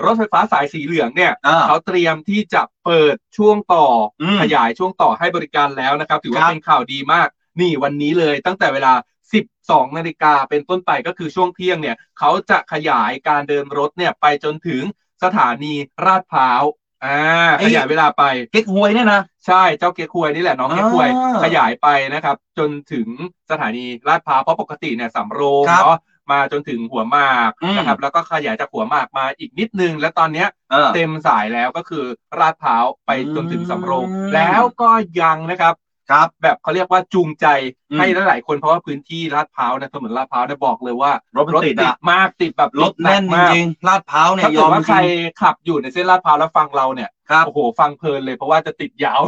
รถไฟฟ้าสายสีเหลืองเนี่ยอ่า เขาเตรียมที่จะเปิดช่วงต่ออมขยายช่วงต่อให้บริการแล้วนะครับ ถือว่าครับ เป็นข่าวดีมาก นี่วันนี้เลยตั้งแต่เวลา 12 นาฬิกาเป็นต้นไปก็คือช่วงเที่ยงเนี่ย เขาจะขยายการเดินรถเนี่ยไปจนถึงสถานีราดพร้าวอ่าขยายเวลาไป เก๊กฮวยเนี่ยนะ ใช่เจ้าเก๊กควยนี่แหละน้องเก๊กควยอ่าขยายไปนะครับ จนถึงสถานีลาดพร้าวเพราะปกติเนี่ยสำโรงครับเนาะ มาจนถึงหัวหมากอืมนะครับ แล้วก็ขยายจากหัวหมากมาอีกนิดนึง และตอนเนี้ยเออเต็มสายแล้วก็คือลาดพร้าวไปจนถึงสำโรงอืมแล้วก็ยังนะครับครับแบบเขาเรียกว่าจูงใจอืมให้หลายๆคนเพราะว่าพื้นที่ลาดพร้าวเนี่ยถนนลาดพร้าวเนี่ยบอกเลยว่ารถมันติดอะมากติดแบบรถแน่นหกมากจริงๆลาดพร้าวเนี่ยถ้ายเกิอดมว่าจใครริงขับอยู่ในเส้นลาดพร้าวแล้วฟังเราเนี่ยครับโอ้โหฟังเพลินเลยเพราะว่าจะติดยาว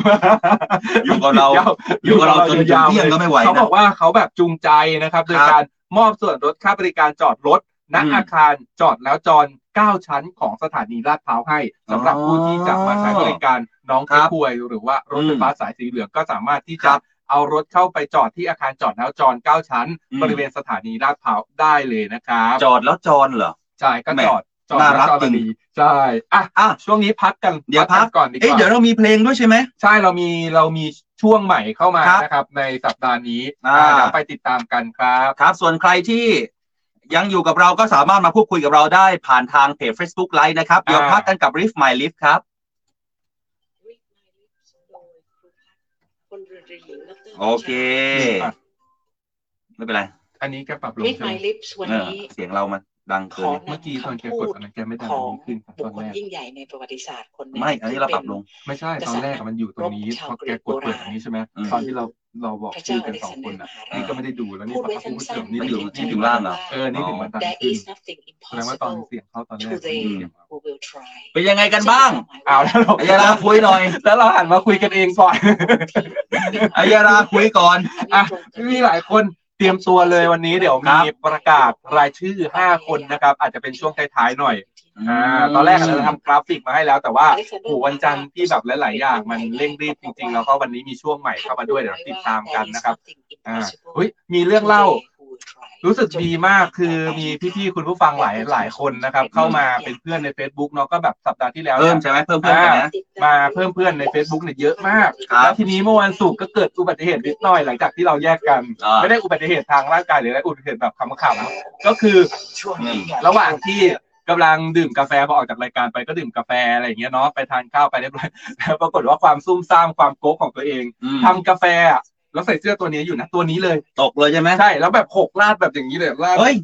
อยู่กับเรายวอยู่กับเราจนยาวเที่ยงก็ไม่ไหวนะเขาบอกว่าเขาแบบจูงใจนะครับโดยครับการ มอบส่วนลดค่าบริการจอดรถณอืมอาคารจอดแล้วจร9ชั้นของสถานีลาดพร้าวให้สำหรับอ๋อผู้ที่จะมาใช้บริการน้องครัเก๊บกฮวย หรือว่ารถไฟฟ้าสายสีเหลืองก็สามารถที่คจะรับเอารถเข้าไปจอดที่อาคารจอดแล้วจร9ชั้นอืมบริเวณสถานีลาดพร้าวได้เลยนะครับจอดแล้วจรเหรอใช่ก็แหม่จอด จอดน่ารัแล้วกจอดจริงดีใช่อะอะช่วงนี้พักกันเดี๋ยวพักนก่อนดีกเอ๊ะว่าเดี๋ยวเรามีเพลงด้วยใช่ไหมใช่เรามีเรามีช่วงใหม่เข้ามาครับนะครับ ในสัปดาห์นี้อ่าอ่าเดี๋ยวไปติดตามกันครับครับ ส่วนใครที่ยังอยู่กับเราก็สามารถมาพูดคุยกับเราได้ผ่านทางเพจ Facebook Live นะครับ เดี๋ยวอ่าพักกันกับ Riff My Lift ครับ Read My Lips โดยครูพัฒน์พลเรือตรีหญิงดรโอเคอะไม่เป็นไร อันนี้แกปรับลง Read ใช่ไหม My Lips วันเออนี้เสียงเรามัน ดังขเกิอนเมื่อกี้ตอนแกกดอันนั้นแกไม่ดังของขึ้นครับบุตคอนคแรลกยิ่งใหญ่ในประวัติศาสตร์คนหนึ่งไม่อันนี้เราปรับลง ไม่ใช่ตอนแรกอะมันอยู่ตรงนี้รบชาวพอแกกดเปิดอันนี้ใช่ไหมอืมตอนที่เราเราบอกพระชื่เจ้าออกันเล็กสองซานคเดอนร์มนะหารานี่ชก็ไม่ได้ดูแล้วนี่พูดพอไว้เขาพูดสั้นถึงๆนี่เหมือนถึงที่นี่ที่ถึงว่าล่างเหรอเออนี่ถึงบรรทัด there ขึ้น is nothing แสดงว่าตอน impossible เสียงเข้าตอนแร to ก them เสียงมา who will try เป็นยังไงกันบ้างเอาแล้วเราอายาราคุยหน่อย แล้วเราหันมาคุยกันเองก่อนอายาราคุยก่อนอะมีหลายคน เตรียมตัวเลยวันนี้เดี๋ยวครัมีบประกาศรายชื่อ5คนนะครับ อาจจะเป็นช่วงท้ายๆหน่อยอ่าตอนแรกเราทำกราฟิกมาให้แล้ว แต่ว่าโหวันจันทร์ที่แบบหลายๆอย่างมันเร่งรีบจริงๆ แล้วก็วันนี้มีช่วงใหม่เข้ามาด้วยเดี๋ยวติดตามกันนะครับอ่าเฮ้ยมีเรื่องเล่า รู้สึกดีมากคือมีพี่ๆคุณผู้ฟังหลายหลายคนนะครับ เข้ามาเป็นเพื่อนใน Facebook เนาะก็แบบสัปดาห์ที่แล้วเพิ่เนี่มยใช่ไหมเพิ่มเพิ่มกันนะมาเพิ่มเพื่อนใน Facebook เนี่ยเยอะมากครับแล้วทีนี้เมื่อวันศุกร์ก็เกิดอุบัติเหตุนิดหน่อยหลังจากที่เราแยกกันอ่าไม่ได้อุบัติเหตุทางร่างกายหรืออะไรอุบัติเหตุแบบขำๆก็คือระหว่างที่กำลังดื่มกาแฟพอออกจากรายการไปก็ดื่มกาแฟอะไรอย่างเงี้ยเนาะไปทานข้าวไปเรียบร้อยแล้วปรากฏว่าความซุ่มซ่ามความโก๊กของตัวเองอืมทำกาแฟอะ แล้วใส่เสื้อตัวนี้อยู่นะตัวนี้เลย ตกเลยใช่ไหมใช่แล้วแบบหกลาดแบบอย่างนี้เลยลาดเฮ้ย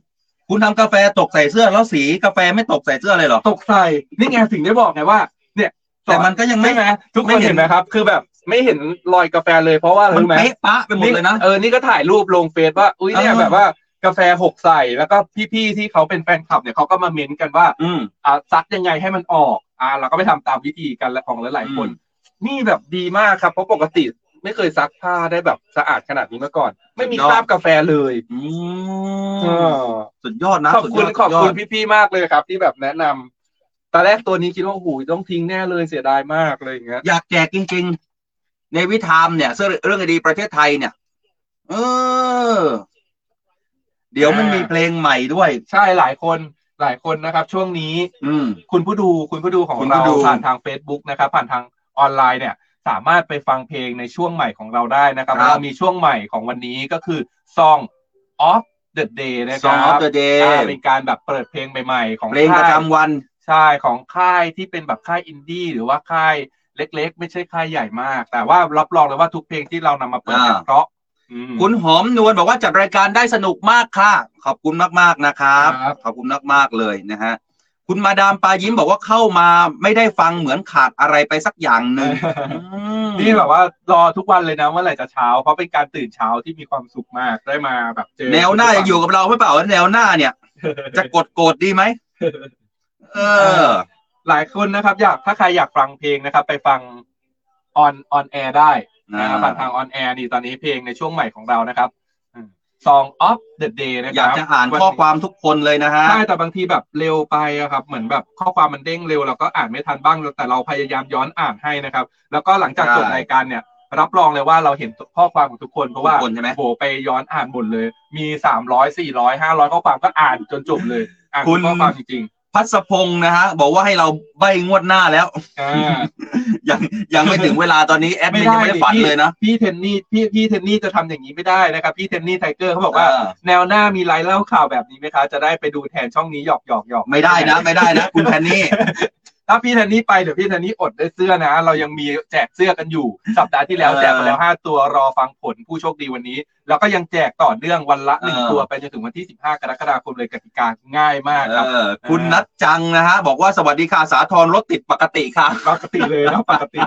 คุณทำกาแฟตกใส่เสื้อแล้วสีกาแฟไม่ตกใส่เสื้อเลยเหรอตกใส่นี่ไงถึงได้บอกไงว่า เนี่ยแต่มันก็ยังไม่ใช่ไหมทุกคไม่นเห็นเห็นไหมครับ คือแบบไม่เห็นรอยกาแฟเลยเพราะว่าอะไรมันรู้ไหมเป๊ะปะไปหมดเลยนะเออนี่ก็ถ่ายรูปลงเฟซว่าอุ้ยเนี่ยเออแบบว่ากาแฟหกใส่แล้วก็พี่ๆที่เขาเป็นแฟนคลับเนี่ยเขาก็มาเม้นต์กันว่า อืมอ่าซักยังไงให้มันออก อ่า เราก็ไปทำตามวิธีกันและของหลายๆคน นี่แบบดีมากครับเพราะปกติ ไม่เคยซักผ้าได้แบบสะอาดขนาดนี้มาก่อน ไม่มีสุดยอดคราบกาแฟเลยอืเอมอสุดยอดนะขอบคุณสุดยดขอบคุณสุดยดพี่ๆมากเลยครับ ที่แบบแนะนำตอนแรกตัวนี้คิดว่าโอ้โหต้องทิ้งแน่เลยเสียดายมากเลยอย่างเงี้ยอยากแจกจริง ๆ ในวิธามเนี่ยเรื่องดีประเทศไทยเนี่ย เออ เดี๋ยวมันมีเพลงใหม่ด้วย ใช่หลายคนหลายคนนะครับ ช่วงนี้ อืมคุณผู้ดูคุณผู้ดูของคุณผู้เราดูผ่านทาง Facebook นะครับ ผ่านทางออนไลน์เนี่ย สามารถไปฟังเพลงในช่วงใหม่ของเราได้นะครับครับเรามีช่วงใหม่ของวันนี้ก็คือ Song of the Day นะค Song รับ of the Day อ่าเป็นการแบบเปิดเพลงใหม่ๆ ของเพลงประค่ายจำวันใช่ของค่ายที่เป็นแบบค่ายอินดี้หรือว่าค่ายเล็กๆ ไม่ใช่ค่ายใหญ่มาก แต่ว่ารับรองเลยว่าทุกเพลงที่เรานำมาเปิดเนี่ยอ่าเพราะอืมคุณหอมนวลบอกว่าจัดรายการได้สนุกมากค่ะ ขอบคุณมากๆนะครับครับขอบคุณมากๆเลยนะฮะ คุณมาดามปายิ้มบอกว่าเข้ามาไม่ได้ฟังเหมือนขาดอะไรไปสักอย่างหนึ่งอืมนี่แบบว่ารอทุกวันเลยนะเมื่อไหร่จะเช้า เพราะเป็นการตื่นเช้าที่มีความสุขมากได้มาแบบเจอแนวหน้าจะอยู่กับเราหรือเปล่าแนวหน้าเนี่ย จะกดโกรธดีไหมเออ หลายคนนะครับ อยากถ้าใครอยากฟังเพลงนะครับ ไปฟัง on on air ได้นะครับอ่าผ่านทาง on air นี่ตอนนี้เพลงในช่วงใหม่ของเรานะครับ Song of the Day นะครับอยากบจะอ่านข้อความทุกคนเลยนะฮะ ใช่แต่บางทีแบบเร็วไปอะครับ เหมือนแบบข้อความมันเด้งเร็วเราก็อ่านไม่ทันบ้างแต่เราพยายามย้อนอ่านให้นะครับ แล้วก็หลังจากจบใช่ รายการเนี่ย รับรองเลยว่าเราเห็นข้อความของทุกคนเพราะว่าทุกคนใช่ไหมโหไปย้อนอ่านหมดเลย มีสามร้อยสี่ร้อยห้าร้อยข้อความก็อ่านจนจบเลย อ่านทุกข้อความจริง พัสพงศ์นะฮะ บอกว่าให้เราใบงวดหน้าแล้วๆอ่า ยังยังไม่ถึงเวลาตอนนี้แอดมินยังไม่ได้ฝันพี่เลยนะ พี่เทนนี่พี่พี่เทนนี่จะทำอย่างนี้ไม่ได้นะครับพี่เทนนี่ไทเกอร์เขาบอกว่า เออ แนวหน้ามีไลฟ์เล่าข่าวแบบนี้ไหมคะ จะได้ไปดูแทนช่องนี้หยอกหยอกหยอกไม่ได้นะ ไม่ได้นะ คุณแพนนี่ ถ้าพี่แทนนี่ไปเดี๋ยวพี่แทนนี่อดได้เสื้อนะ เรายังมีแจกเสื้อกันอยู่ สัปดาห์ที่แล้วเออแจกไปแล้วห้าตัวรอฟังผลผู้โชคดีวันนี้ แล้วก็ยังแจกต่อเนื่องวันละหนึ่งเออตัวไปจนถึงวันที่15กรกฎาคมเลยกติกาง่ายมากครับเออคุณนัทจังนะฮะบอกว่าสวัสดีค่ะสาธรรถติดปกติค่ะปกติเลยนะปกติ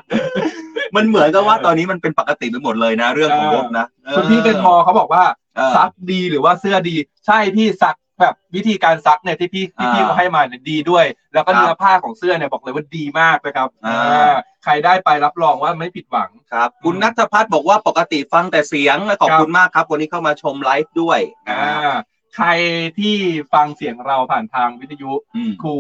มันเหมือนกับว่าตอนนี้มันเป็นปกติไปหมดเลยนะ เรื่องของรถนะคุณพี่เป็นมอเขาบอกว่าเออซักดีหรือว่าเสื้อดี ใช่พี่ซัก แบบวิธีการซักเนี่ยที่พี่ที่พี่อ่าเขาให้มาเนี่ยดีด้วย แล้วก็ครับเนื้อผ้าของเสื้อเนี่ยบอกเลยว่าดีมากนะครับอ่า อ่าใครได้ไปรับรองว่าไม่ผิดหวัง ครับคุณนัทพัฒน์บอกว่าปกติฟังแต่เสียงขอบคุณมากครับ วันนี้เข้ามาชมไลฟ์ด้วยอ่า ใครที่ฟังเสียงเราผ่านทางวิทยุอืม ครู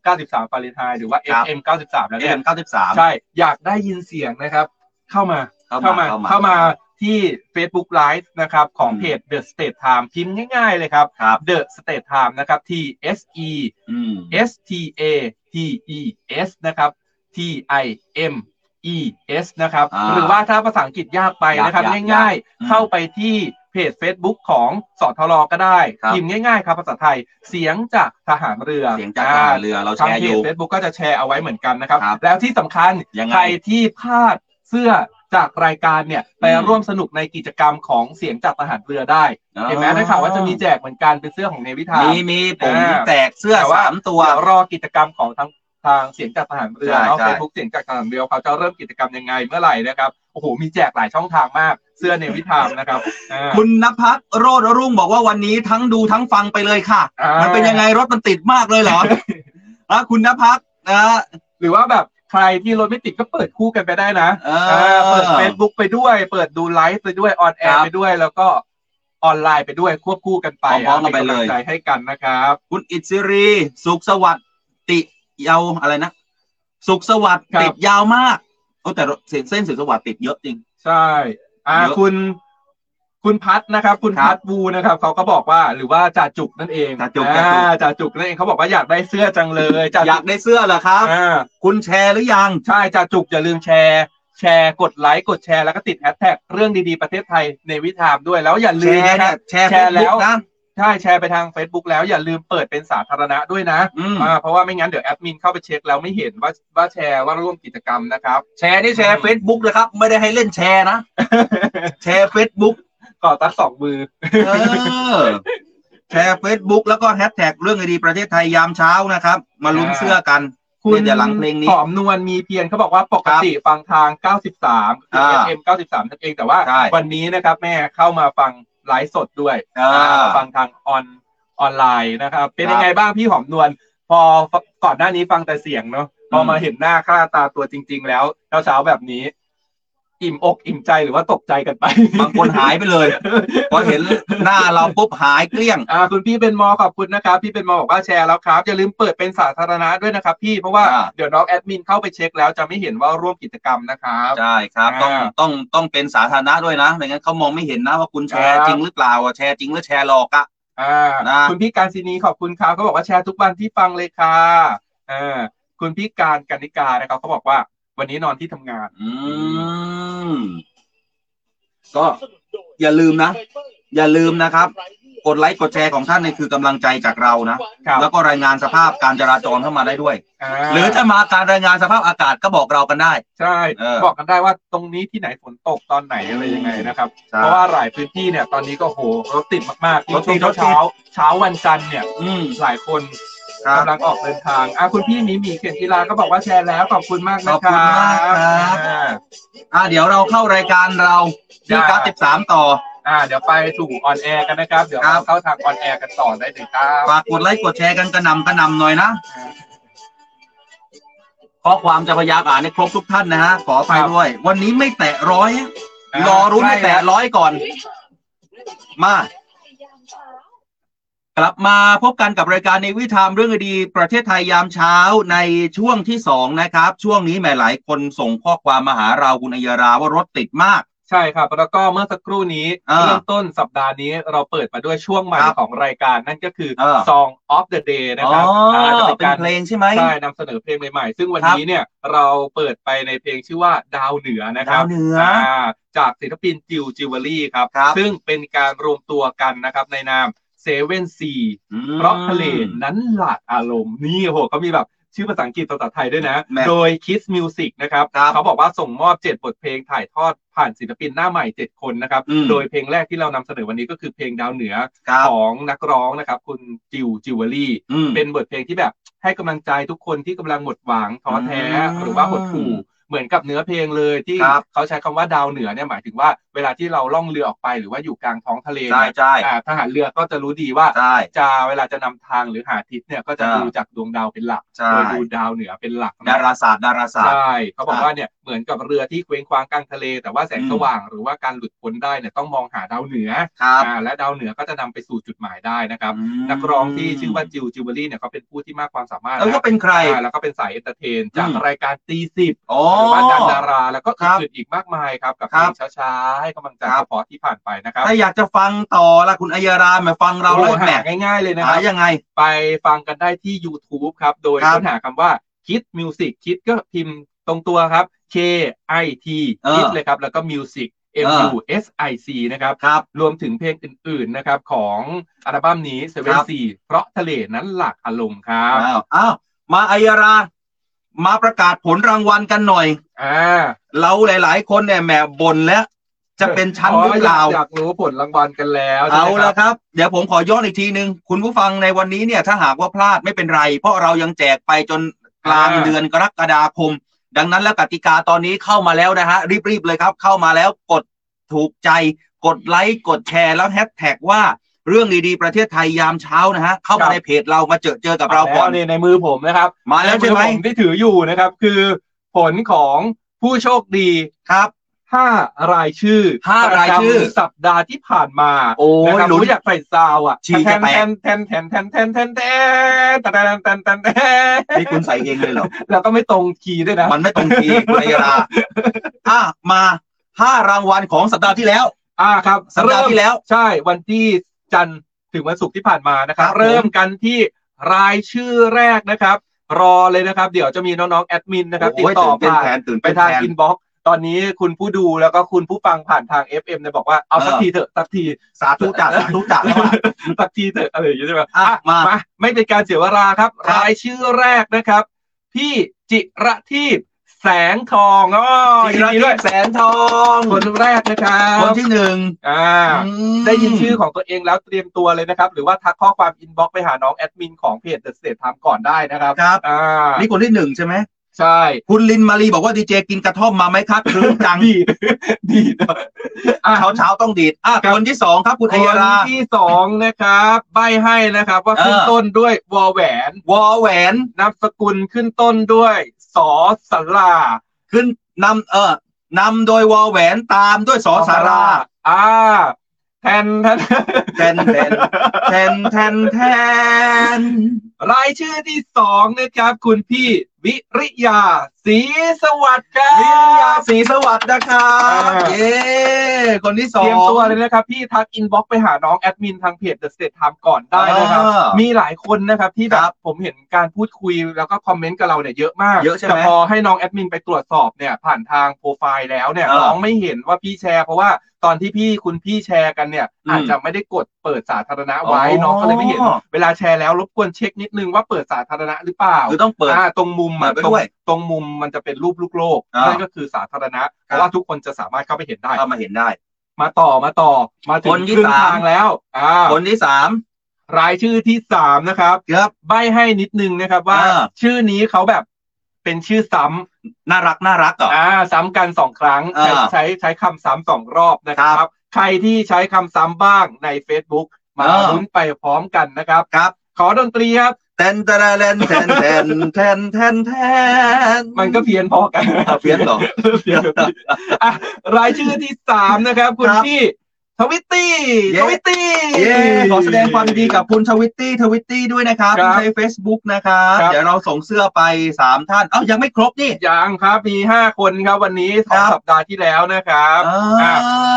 93ฟาเรนไฮต์หรือว่า ครับ FM 93 แล้วเอ็เนี่ย มเก้าสิบสาม ใช่ อยากได้ยินเสียงนะครับ เข้ามาเข้ามาเข้ามา ที่ Facebook Live นะครับของอืมเพจ The State Time พิมพ์ง่ายๆเลยครับครับ The State Time นะครับ T S E อืม S T A T E S นะครับ T I M E S นะครับอ่าหรือว่าถ้าภาษาอังกฤษยากไปนะครับยากๆง่ายอืมๆเข้าไปที่เพจ Facebook ของสทรก็ได้ครับพิมพ์ง่ายๆ ครับภาษาไทยเสียงจากทหารเรือเสียงจากทหารเรือเราแชทางร์เพอจยู่ Facebook ก็จะแชร์เอาไว้เหมือนกันนะครับครับแล้วที่สำคัญยังไงใครที่พลาดเสื้อ จากรายการเนี่ยไปอืมร่วมสนุกในกิจกรรมของเสียงจากทหารเรือได้ เห็นไหมได้ข่าวว่าจะมีแจกเหมือนกันเป็นเสื้อของ Navy Time มีมีผมอ่าแจกเสื้อแต่ว่าสามตัวเดี๋ยวรอกิจกรรมของทางทางเสียงจากทหารเรือใช่เนาะใช่เฟซบุ๊กเสียงจากทหารเรือเขาจะเริ่มกิจกรรมยังไงเมื่อไหร่นะครับโอ้โหมีแจกหลายช่องทางมากเสื้อ Navy Time นะครับอ่าคุณนภัสโรดรุ่งบอกว่าวันนี้ทั้งดูทั้งฟังไปเลยค่ะอ่ามันมันเป็นยังไงรถมันติดมากเลยเหรออะคุณนภัสนะหรือว่าแบบ ใครที่รถไม่ติดก็เปิดคู่กันไปได้นะเออเออ เปิด Facebook ไปด้วย เปิดดูไลฟ์ไปด้วย on air ครับไปด้วย แล้วก็ออนไลน์ไปด้วยควบคู่กันไปพร้อมๆกันไปเลย ป็กำงใจให้กันนะครับ คุณอิสรี สุขสวัสดิ์ติยาวอะไรนะ สุขสวัสดิ์ครับ ติดยาวมากโอ้แต่เส้นเส้นสุขสวัสดิ์ติดเยอะจริง ใช่ อ่าเยอะ คุณ คุณพัดนะครับ คุณครับพัดวูนะครับเขาก็บอกว่าหรือว่าจ่าจุกนั่นเองจ่าจุก อ่จ่าจุกนั่นเองเขาบอกว่าอยากได้เสื้อจังเลยจ่าอยาจุกได้เสื้อเหรอครับ อ่า คุณแชร์หรือยัง ใช่จ่าจุกอย่าลืมแชร์ แชร์กดไลค์กดแชร์แล้วก็ติดแฮชแท็กเรื่องดีๆประเทศไทย Navy Time ด้วยแล้วอย่าแชลืมนะคเนี่รัยบ แชร์เนี่ย แชเฟซบุ๊ก แชร์แล้วนะใช่แชร์ไปทาง Facebook แล้วอย่าลืมเปิดเป็นสาธารณะด้วยนะอืมอ่าเพราะว่าไม่งั้นเดี๋ยวแอดมินเข้าไปเช็คแล้วไม่เห็นว่าว่าแชร์ว่าร่วมกิจกรรมนะครับ แชร์นี่แชร์เฟซบุ๊กนะครับ ไม่ได้ให้เล่นแชร์นะ แชร์เฟซบุ๊ กก่อตั้งสองมือ เออ แชร์เฟซบุ๊กแล้วก็แฮชแท็กเรื่องดีๆประเทศไทยยามเช้านะครับ มาลุ้นอ่าเสื้อกันคุณเนี่ยเดี๋ยวหลังเพลงนี้หอมนวลมีเพียรเขาบอกว่าปกติฟังทาง 93อ่า FM 93นั่นเองแต่ว่าใช่วันนี้นะครับ แม่เข้ามาฟังไลฟ์สดด้วยอ่าอ่าฟังทางออนออนไลน์นะครับ เป็นครับยังไงบ้างพี่หอมนวลพอก่อนหน้านี้ฟังแต่เสียงเนาะพอมาเห็นหน้าค่าตาตัวจริง ๆ แล้วเช้าๆแบบนี้ อิ่มอกอิ่มใจหรือว่าตกใจกันไป บางคนหายไปเลยพอเห็นหน้าเราปุ๊บหายเกลี้ยงอ่าคุณพี่เป็นมอขอบคุณนะครับ พี่เป็นมอบอกว่าแชร์แล้วครับอย่าลืมเปิดเป็นสาธารณะด้วยนะครับ พี่เพราะว่าอ่าเดี๋ยวน้องแอดมินเข้าไปเช็คแล้วจะไม่เห็นว่าร่วมกิจกรรมนะครับใช่ครับต้องอ่าต้องต้องเป็นสาธารณะด้วยนะไม่งั้นเขามองไม่เห็นนะว่าคุณแชร์ครับจริงหรือเปล่าอะแชร์จริงหรือแชร์หลอกอะอ่านะคุณพี่การศินีขอบคุณครับเขาบอกว่าแชร์ทุกวันที่ฟังเลยค่ะอ่าคุณพี่การกนิกานะครับเขาบอกว่า วันนี้นอนที่ทำงาน อืม ก็อย่าลืมนะ อย่าลืมนะครับ กดไลค์กดแชร์ของท่านเนี่ยคือกำลังใจจากเรานะ ครับ แล้วก็รายงานสภาพการจราจรเข้ามาได้ด้วยาหรือถ้ามาการรายงานสภาพอากาศก็บอกเรากันได้ ใช่ เออ บอกกันได้ว่าตรงนี้ที่ไหนฝนตกตอนไหนอะไรยังไงนะครับ ใช่ เพราะว่าหลายพื้นที่เนี่ยตอนนี้ก็โหรถติดมากๆรถติด ช่วงเช้าๆเช้าวันจันทร์เนี่ย อืม หลายคน ครับ กำลังออกเดินทางอะคุณพี่หมีหมีเขียนกีฬาก็บอกว่าแชร์แล้วขอบคุณมากนะขอบคุณครับมากครับอ่าอะเดี๋ยวเราเข้ารายการเราที่ได้การสิบสามต่อ อ่าเดี๋ยวไปสู่ on air กันนะครับ เดี๋ยวเราครับเข้าทาง on air กันต่อได้เลยครับ ฝากกดไลค์กดแชร์กันกระหน่ำกระหน่ำหน่อยนะข้อความจะพยายามอ่านให้ครบทุกท่านนะฮะ ขอไปด้วย วันนี้ไม่แตะร้อย รอรุ้นให้แตะร้อยก่อน มา กลับมาพบกันกับรายการในวิธามเรื่องดีๆประเทศไทยยามเช้าในช่วงที่สองนะครับ ช่วงนี้แหมหลายคนส่งข้อความมาหาเราคุณอัยราว่ารถติดมาก ใช่ครับ แล้วก็เมื่อสักครู่นี้อ่าเริ่มต้นสัปดาห์นี้เราเปิดมาด้วยช่วงใหม่ครับของรายการนั่นก็คือเออ Song of the Day นะอ๋อครับาจะเป็นเป็นการเพลงใช่ไหมใช่นำเสนอเพลงใหม่ๆ ซึ่งวันครับนี้เนี่ยเราเปิดไปในเพลงชื่อว่าดาวเหนือนะครัดาบวเหนือจากศิลปินจิวจิวเวลรี่ครับครับ ซึ่งเป็นการรวมตัวกันนะครับในนาม Seven Sea อืมเพราะทะเลนั้นหลากอารมณ์ นี่โอ้โหเขามีแบบชื่อภาษาอังกฤษภาษาไทยด้วยนะแม่โดย Kiss Music นะครับครับ เขาบอกว่าส่งมอบ 7 บทเพลงถ่ายทอดผ่านศิลปินหน้าใหม่ 7 คนนะครับอืมโดยเพลงแรกที่เรานำเสนอวันนี้ก็คือเพลงดาวเหนือครับของนักร้องนะครับ คุณจิวจิวเวลรี่อืมเป็นบทเพลงที่แบบให้กำลังใจทุกคนที่กำลังหมดหวังท้อแท้อืมหรือว่าหดหู่เหมือนกับเนื้อเพลงเลยที่ครับเขาใช้คำว่าดาวเหนือเนี่ยหมายถึงว่าเวลาที่เราล่องเรือออกไปหรือว่าอยู่กลางท้องทะเลใช่เนี่ยใช่อ่าทหารเรือก็จะรู้ดีว่าใช่จะเวลาจะนำทางหรือหาทิศเนี่ยก็จะอ่าดูจากดวงดาวเป็นหลักใช่โดยดูดาวเหนือเป็นหลักนะดาราศาสตร์ดาราศาสตร์ใช่เขาบอกครับว่าเนี่ยเหมือนกับเรือที่เคว้งคว้างกลางทะเล แต่ว่าแสงอืมสว่างหรือว่าการหลุดพ้นได้เนี่ยต้องมองหาดาวเหนือครับอ่าและดาวเหนือก็จะนำไปสู่จุดหมายได้นะครับอืมนักร้องที่ชื่อว่าจิวจิวเวลรี่เนี่ยเขาเป็นผู้ที่มากความสามารถแล้วก็นะเป็นใครอ่าแล้วก็เป็นสาย entertain จากอืมรายการตีสิบอ๋อหรือว่าดันดาราแล้วก็ครับอื่นๆอีกมากมายครับกับเพลงครับช้าๆให้กำลังใจครับเฉพาะที่ผ่านไปนะครับ ถ้าอยากจะฟังต่อละคุณอัยรามาฟังเราแล้วโอ้โหแหมหาง่ายๆเลยนะคหารับยังไง ไปฟังกันได้ที่ YouTube ครับ โดยครับค้นหาคำว่า Kid Music Kid ก็พิมพ์ตรงตัวครับ K I T เออ Kid เลยครับ แล้วก็ Music M เออ U S I C นะครับครับรวมถึงเพลงอื่น ๆ นะครับ ของอัลบั้มนี้เซเว่นซีเพราะทะเลนั้นหลากอารมณ์ครับอ้าวอ้าวมาอัยรา มาประกาศผลรางวัลกันหน่อย อ่า เราหลาย ๆ คนเนี่ยแหมบ่นแล้ว จะเป็นชั้นหรือเปล่ายกอยากรู้ผลรางวัลกันแล้วใช่เอาไหมคละรับ ครับ เดี๋ยวผมขอย้อนอีกทีหนึ่งคุณผู้ฟังในวันนี้เนี่ยถ้าหากว่าพลาดไม่เป็นไร เพราะเรายังแจกไปจนกลางอ่า เดือนกรกฎาคม ดังนั้นแล้วกติกาตอนนี้เข้ามาแล้วนะฮะรีบๆเลยครับ เข้ามาแล้วกดถูกใจ กดไลค์กดแชร์แล้วแฮชแท็กว่าเรื่องดีๆประเทศไทยยามเช้านะฮะเข้าครัมาบในเพจเรามาเจอเจอกับเราก่อนแล้วนี่ในมือผมนะครับมาแล้วใช่ไหมนอผมที่ถืออยู่นะครับ คือผลของผู้โชคดีครับ ห้ารายชื่อห้ารายชื่อประจำสัปดาห์ที่ผ่านมาโอ้ยนะครับลุ้นรู้อยากใส่ซาวอะฉี่แทจะนแตกแทนแทนแทนแทนแทนแทนแทนแทนแทนแทนแทนแทนนี่คุณใส่เองเลยเหรอ แล้วก็ไม่ตรงคีย์ด้วยนะ มันไม่ตรงทีคุณอัยราอะมาห้ารางวัลของสัปดาห์ที่แล้ว อ่าครับ สัปดาห์ที่แล้ว ใช่วันที่จันทร์ถึงวันศุกร์ที่ผ่านมานะครับครับผมเริ่มกันที่รายชื่อแรกนะครับ รอเลยนะครับ เดี๋ยวจะมีน้องๆแอดมินนะครับติดโอ้ยต่อตื่นเต้นผ่านแทนตื่นไปเต้นทางแทนอินบ็อก ตอนนี้คุณผู้ดูแล้วก็คุณผู้ฟังผ่านทาง FM เนี่ยบอกว่าเอาสักเออทีเถอะสักทีสาธุจ่าสาธุจ่าแล้วอะสักทีเถอะอะไรอย่างเงี้ยใช่ไหมอะอะมามา ไม่เป็นการเสียเวลาครับครับ รายชื่อแรกนะครับ พี่จิระทีปแสงทองอ๋อยินดีด้วยแสนทองคนแรกนะครับคนที่หนึ่งอ่าอืมได้ยินชื่อของตัวเองแล้วเตรียมตัวเลยนะครับ หรือว่าทักข้อความ inbox ไปหาน้องแอดมินของเพจ The State Time ก่อนได้นะครับครับอ่านี่คนที่หนึ่งใช่ไหม ใช่ คุณลินมารีบอกว่าดีเจกินกระท่อมมาไหมครับครึ้มจังดีดดีดอะเช้าเช้าๆต้องดีดอะครับคนที่สองครับ คุณคอัยนราที่สองนะครับ ใบให้นะครับ ว่าขึ้นเออ ต้นด้วยวอแหวนวอแหวนนามสกุลขึ้นต้นด้วยสอศาลาขึ้นนำเออนำโดยวอแหวนตามด้วยสอศาลาอ่าแทนแทนแทนแทนแทนแทนแทนรายชื่อที่สองนะครับ คุณพี่ วิริยาศรีสวัสดิ์ครับวิริยาศรีสวัสดิ์นะครับอ่า เย้คนที่สเตองรียมตัวเลยนะครับพี่ทัก inbox ไปหาน้องแอดมินทางเพจ The State Time ก่อนได้นะครับ อ่ามีหลายคนนะครับที่แบบครับผมเห็นการพูดคุยแล้วก็คอมเมนต์กับเราเนี่ยเยอะมากเยอะใช่ไหมแต่พอให้น้องแอดมินไปตรวจสอบเนี่ยผ่านทางโปรไฟล์แล้วเนี่ยอ่าน้องไม่เห็นว่าพี่แชร์ เพราะว่าตอนที่พี่คุณพี่แชร์กันเนี่ยอืมอาจจะไม่ได้กดเปิดสาธารณะไว้อ๋อ น้องก็เลยไม่เห็น เวลาแชร์แล้วรบกวนเช็คนิดนึงว่าเปิดสาธารณะหรือเปล่าคือต้องเปิด อ่าตรงมุมอะเปิดไว้ตรงด้วย ตรงมุมมันจะเป็นรูปลูกโลกอ่านั่ นั่นก็คือสาธารณะเพราะว่าทุกคนจะสามารถเข้าไปเห็นได้ เข้ามาเห็นได้ มาต่อมาต่อมาถึคงนที่ครึ่งสาม ทางแล้วอ่าคนที่สาม รายชื่อที่สามนะครับครับ ใบให้นิดนึงนะครับว่า อ่า ชื่อนี้เขาแบบเป็นชื่อซ้น่ารักน่ารักเหรอำอ่าซ้ำกันสองครั้งอ่าใช้ใช้ใช้คำซ้ำสองรอบนะคครับใครที่ใช้คำซ้ำบ้างใน Facebook มาอ่า ลุ้นไปพร้อมกันนะครับ ครับ ขอดนตรีครับ แทนตะแลนแทนแทนแทนแทนแทนมันก็เพี้ยนพอกันอะเพี้ยนเหรอเพี้ยนอะรายชื่อที่สามนะครับ คุณพี่ ทวิตตี้เย้ทวิตตี้เย้ขอแสดงความยินดีกับคุณทวิตตี้ทวิตตี้ด้วยนะครับครับที่ใช้ Facebook นะครับครับเดี๋ยวเราส่งเสื้อไปสามท่าน เอ้ายังไม่ครบนี่ยังครับมีห้าคนครับวันนี้ขคอรังบสัปดาห์ที่แล้วนะครับอ่า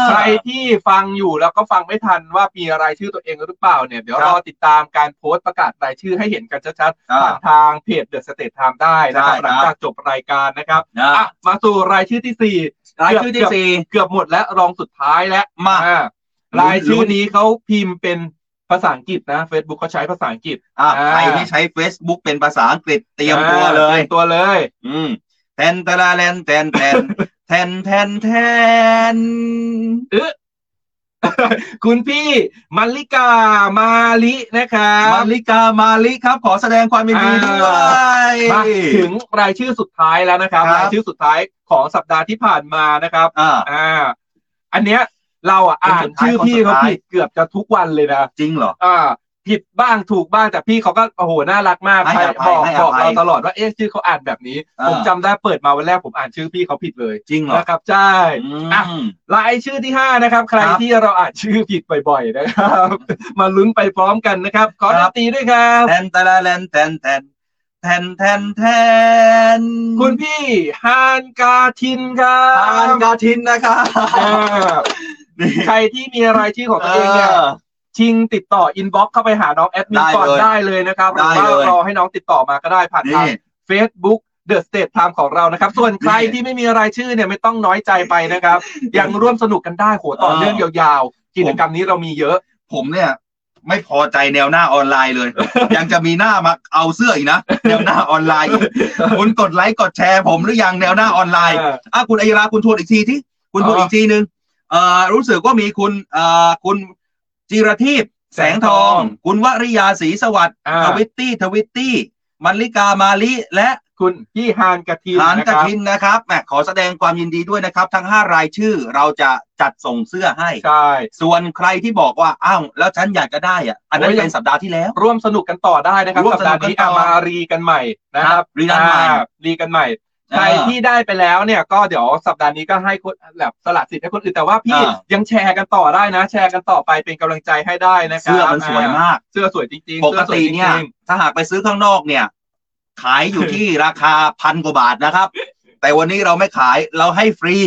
ใครที่ฟังอยู่แล้วก็ฟังไม่ทันว่ามีรายชื่อตัวเองหรือเปล่าเนี่ยเดี๋ยวครับรอติดตามการโพสต์ประกาศรายชื่อให้เห็นกันชัดๆอ่าผ่านทางเพจ The State Time ได้นะครับได้ครับหลังจากจบรายการนะครับนะอะมาสู่รายชื่อที่สี่ รายชื่อที่เกือบสี่เกือบหมดแล้วรองสุดท้ายแล้วมาอ่ลุ้นรายชื่อนี้เขาพิมพ์เป็นภาษาอังกฤษนะ Facebook เขาใช้ภาษาอังกฤษอะอ่าใครที่ใช้ Facebook เป็นภาษาอังกฤษเตรียมตัวเลยอ่าตรีมตัวเลย อืมแทนตะลาแลนแทนแทนแทนแทนแทนคุณพี่มัลลิกามาลินะครับมาริกามาลิครับ ขอแสดงความยินดีด้วยมาถึงรายชื่อสุดท้ายแล้วนะครับครับรายชื่อสุดท้าย ของสัปดาห์ที่ผ่านมานะครับ อ่า อ่า อันเนี้ยเราอะเป็นอ่าสุนดท้ายชื่อพี่คนสุดเขาท้ายผิดเกือบจะทุกวันเลยนะ จริงเหรอ อ่า ผิดบ้างถูกบ้างแต่พี่เขาก็โอ้โหน่ารักมากให้อภัยบอกให้อภัยบอกเราตลอดว่าเอ๊ะชื่อเขาอ่านแบบนี้ อ่า ผมจำได้เปิดมาวันแรกผมอ่านชื่อพี่เขาผิดเลยจริงเหรอนะครับใช่อืมอะรายชื่อที่ห้านะครับ ใครครับที่เราอ่านชื่อผิดบ่อยๆนะครับ มาลุ้นไปพร้อมกันนะครับ ขอดนตรีครับด้วยครับ แทนตะลาแลนแทนแทน แทนแทนแทนคุณพี่ฮานกาทินครับทานกาทินนะครับอ่าใครที่มีรายชื่อของตัวเองเนี่ยเออชิงติดต่อ inbox เข้าไปหาน้องแอดมินได้ก่อนเลยได้เลยนะครับหรือได้ว่าเลย รอให้น้องติดต่อมาก็ได้ผ่านทาง นี่ Facebook The State Time ของเรานะครับ ส่วนใครนี่ที่ไม่มีรายชื่อเนี่ยไม่ต้องน้อยใจไปนะครับ ยังร่วมสนุกกันได้โหต่อเนื่องยาวๆกิจกรรมนี้เรามีเยอะ ผมเนี่ย ไม่พอใจแนวหน้าออนไลน์เลย ยังจะมีหน้ามาเอาเสื้ออีกนะแนวหน้าออนไลน์อีกคุณกดไลค์กดแชร์ผมหรือยังแนวหน้าออนไลน์เอออะคุณอัยราคุณทวนอีกทีที่คุณทวนอ๋ออีอีกทีหนึ่งเอ่อรู้สึกว่ามีคุณเอ่อคุณจิรทีพแสงทอง คุณวริยาศรีสวัสดิ์อ่าทวิตตี้ทวิตตี้มันลิกามาลิและ คุณพี่ฮานกระทินหานนะกคระรับทินนะครับแหมขอแสดงความยินดีด้วยนะครับ ทั้ง 5 รายชื่อเราจะจัดส่งเสื้อให้ใช่ส่วนใครที่บอกว่าอ้าวแล้วฉันอยากจะได้อะอันนั้นโอ้ยเป็นสัปดาห์ที่แล้ว ร่วมสนุกกันต่อได้นะครับร่วมสัปดาห์นี้สนุกกันต่อะอมารีกันใหม่นะคครัรับบรีกันใหม่อ่ารีกันใหม่ใครที่ได้ไปแล้วเนี่ยก็เดี๋ยวสัปดาห์นี้ก็ให้คนแบบสละสิทธิ์ให้คนอื่นแต่ว่าพี่อ่ายังแชร์กันต่อได้นะ แชร์กันต่อไปเป็นกำลังใจให้ได้นะครับเสื้อมันสวยมาก เสื้อสวยจริงๆปกสื้อสวติจริงๆเนี่ยถ้าหากไปซื้อข้างนอกเนี่ย ขายอยู่ที่ราคาพันกว่าบาทนะครับ แต่วันนี้เราไม่ขายเราให้ฟรี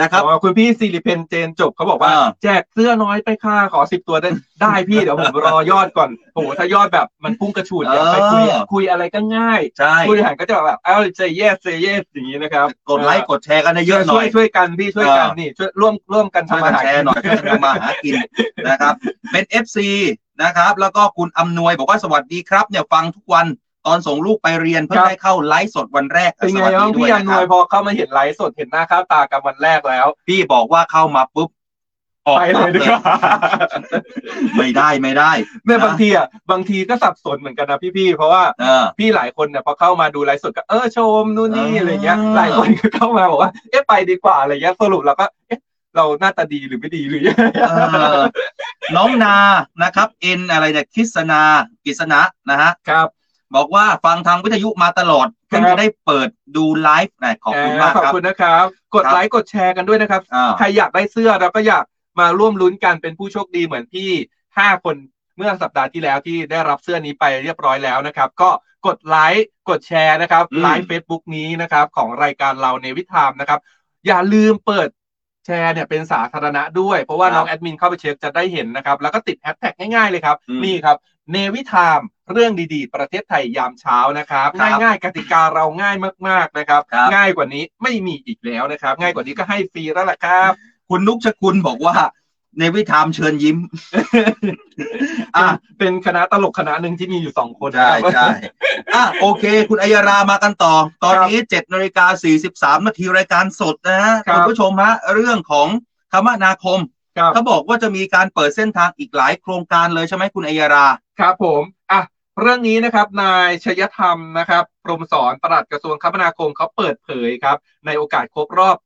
นะครับอ๋อคุณพี่สิริเพนเจนจบเขาบอกว่าอ่าแจกเสื้อน้อยไปค่ะขอสิบตัวได้ได้พี่เดี๋ยวผมรอยอดก่อนโอ้โหถ้ายอดแบบมันพุ่งกระฉูดเนี่ยไปคุยคุยอะไรก็ง่ายใช่ผู้บริหารก็จะแบบเอ้า say yes say yes อย่างนี้นะครับ กดไลค์กดแชร์กันเยอะๆหน่อยช่วยช่วยกันพี่ช่วยกันเออนี่ช่วยร่วมร่วมกันช่วยกันทำกัอานหารแชร์หน่อยช่วยกันทำมาหากินนะครับ เป็น FC นะครับ แล้วก็คุณอำนวยบอกว่าสวัสดีครับเนี่ยฟังทุกวัน ตอนส่งลูกไปเรียนเพื่อได้เข้าไลฟ์สดวันแรกเป็นสไงวัสดีบ้างด้วพี่ยอนะนคนรัวยบพอเข้ามาเห็นไลฟ์สดเห็นหน้าค่าตากันวันแรกแล้ว พี่บอกว่าเข้ามาปุ๊บออกไปเลยดีกว่าไม่ได้ไม่ได้เนี่ยนะบางทีอะบางทีก็สับสนเหมือนกันนะพี่ๆเพราะว่าเออพี่หลายคนเนี่ยพอเข้ามาดูไลฟ์สดก็เออชมนู่นนี่อ่าอะไรเงี้ย หลายคนก็เข้ามาบอกว่าเอ๊ะไปดีกว่าอะไรเงี้ยสรุปเราก็เอ๊ะเราหน้าตาดีหรือไม่ดีหรือยังไงเออน้องนานะครับ เอ็นอะไรเนี่ยคิสนากิษณะนะฮะครับ บอกว่าฟังทางวิทยุมาตลอดเพิ่งครับจะได้เปิดดูไลฟ์นะขอบคุณมากขอบคุณครับนะครับ กดไลค์ครับกดแชร์กันด้วยนะครับอ่าใครอยากได้เสื้อเราก็อยากมาร่วมลุ้นกันเป็นผู้โชคดีเหมือนพี่ห้าคนเมื่อสัปดาห์ที่แล้วที่ได้รับเสื้อนี้ไปเรียบร้อยแล้วนะครับ ก็กดไลค์กดแชร์นะครับอืมไลฟ์เฟซบุ๊กนี้นะครับ ของรายการเรา Navy Time นะครับ อย่าลืมเปิดแชร์เนี่ยเป็นสาธารณะด้วย เพราะว่าน้องแอดมินเข้าไปเช็คจะได้เห็นนะครับ แล้วก็ติดแฮชแท็กง่ายๆเลยครับอืมนี่ครับ เนวิทามเรื่องดีๆ ประเทศไทยยามเช้านะครับ ครับง่ายๆกติกาเราง่ายมากๆนะครับ ครับ ง่ายกว่านี้ไม่มีอีกแล้วนะครับ ง่ายกว่านี้ก็ให้ฟรีแล้วล่ะครับ คุณนุกชกุลบอกว่า ในวิธามเชิญยิ้ม อะ เป็นคณะตลกคณะหนึ่งที่มีอยู่สองคนใช่นะครับ ใช่อะโอเค คุณอัยรามากันต่อ ตอนนี้เจ็ดนาฬิกาสี่สิบสามนาทีรายการสดนะฮะครับ คุณผู้ชมฮะเรื่องของคมนาคม ครับเขาบอกว่าจะมีการเปิดเส้นทางอีกหลายโครงการเลยใช่ไหมคุณอัยรา ครับผมอะเรื่องนี้นะครับนายชยธรรมนะครับพรหมสอนปลัดกระทรวงคมนาคมเขาเปิดเผยครับ ในโอกาสครบรอบ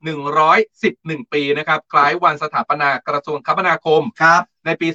111 ปีนะครับ คล้ายวันสถาปนากระทรวงคมนาคมครับ ในปี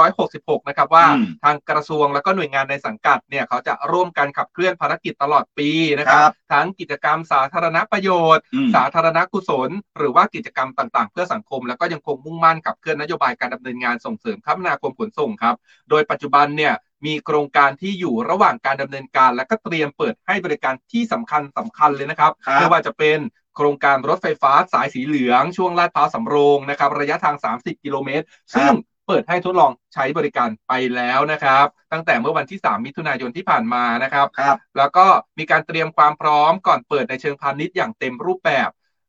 2566 นะครับว่าอืมทางกระทรวงแล้วก็หน่วยงานในสังกัดเนี่ยเขาจะร่วมกันขับเคลื่อนภารกิจตลอดปีนะครับครับทั้งกิจกรรมสาธารณประโยชน์อืมสาธารณกุศล หรือว่ากิจกรรมต่างๆ เพื่อสังคม แล้วก็ยังคงมุ่งมั่นขับเคลื่อนนโยบายการดำเนินงานส่งเสริมคมนาคมขนส่งครับ โดยปัจจุบันเนี่ยมีโครงการที่อยู่ระหว่างการดำเนินการ และก็เตรียมเปิดให้บริการที่สำคัญสำคัญเลยนะครับครับไม่ว่าจะเป็นโครงการรถไฟฟ้าสายสีเหลือง ช่วงลาดพร้าวสำโรงนะครับระยะทาง 30 กิโลเมตร ซึ่ง เปิดให้ทดลองใช้บริการไปแล้วนะครับ ตั้งแต่เมื่อวันที่ 3 มิถุนายนที่ผ่านมานะครับครับแล้วก็มีการเตรียมความพร้อมก่อนเปิดในเชิงพาณิชย์อย่างเต็มรูปแบบ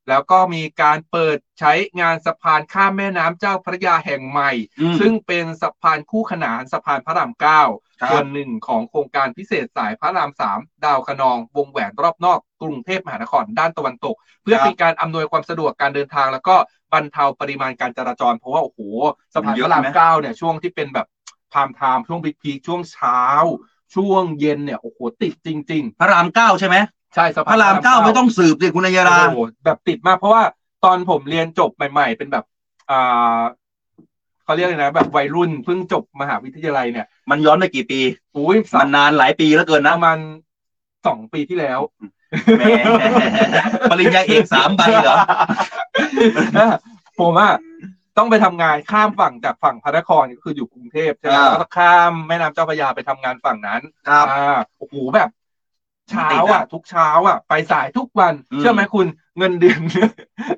แล้วก็มีการเปิดใช้งานสะพานข้ามแม่น้ำเจ้าพระยาแห่งใหม่อืมซึ่งเป็นสะพานคู่ขนานสะพานพระรามเก้าครับส่วนหนึ่งของโครงการพิเศษสายพระรามสามดาวคะนอง วงแหวนรอบนอก กรุงเทพมหานครด้านตะวันตก เพื่อเป็นการอำนวยความสะดวกการเดินทาง แล้วก็บรรเทาปริมาณการจราจร เพราะว่าโอ้โหสะพานพระรามเก้าเนี่ยช่วงที่เป็นแบบพามไทม์ช่วงบิ๊กพีช่วงเช้า ช่วงเย็นเนี่ยโอ้โหติดจริงพระรามเก้าใช่ไหมๆ ใช่สะพพานระรามเก้าไม่ต้องสืบสิคุณอัยรา โอ้โหแบบติดมากเพราะว่าตอนผมเรียนจบใหม่ ๆ เป็นแบบอ่าเขาเรียกเลยนะ แบบวัยรุ่นเพิ่งจบมหาวิทยาลัยเนี่ยมันย้อนไปกี่ปี อุ้ยสามันนานหลายปีแล้วเกินปนะระมาณสองปีที่แล้ว แหมปริญญาเอกสามใบเหรอ ผมอะต้องไปทำงานข้ามฝั่งจากฝั่งพระนครก็คืออยู่กรุงเทพใช่ไหมอ่า แล้วก็ข้ามแม่น้ำเจ้าพระยาไปทำงานฝั่งนั้นครับ อ่าโอ้โหแบบ เช้าติดอะอะทุกเช้าอะ ไปสายทุกวันอืมเชื่อไหมคุณเงินเดือน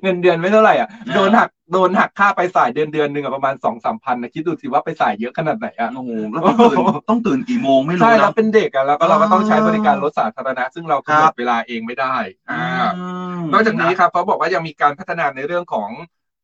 เงินเดือนไม่เท่าไหร่อะอ่าโดนหักโดนหักค่าไปสายเดือนเดือนหนึ่งอะประมาณสองสามพันนะคิดดูสิว่าไปสายเยอะขนาดไหนอะโอ้โหแล้วต้องตื่นต้องตื่นกี่โมงไม่รู้ใช่แล้วนะเป็นเด็กอะแล้วก็เราก็ต้องใช้บริการรถสาธารณะ ซึ่งเรากำหนครัดบเวลาเองไม่ได้อ่ามนอกจากนี้ครับเขาบอกว่ายังมีการพัฒนาในเรื่องของ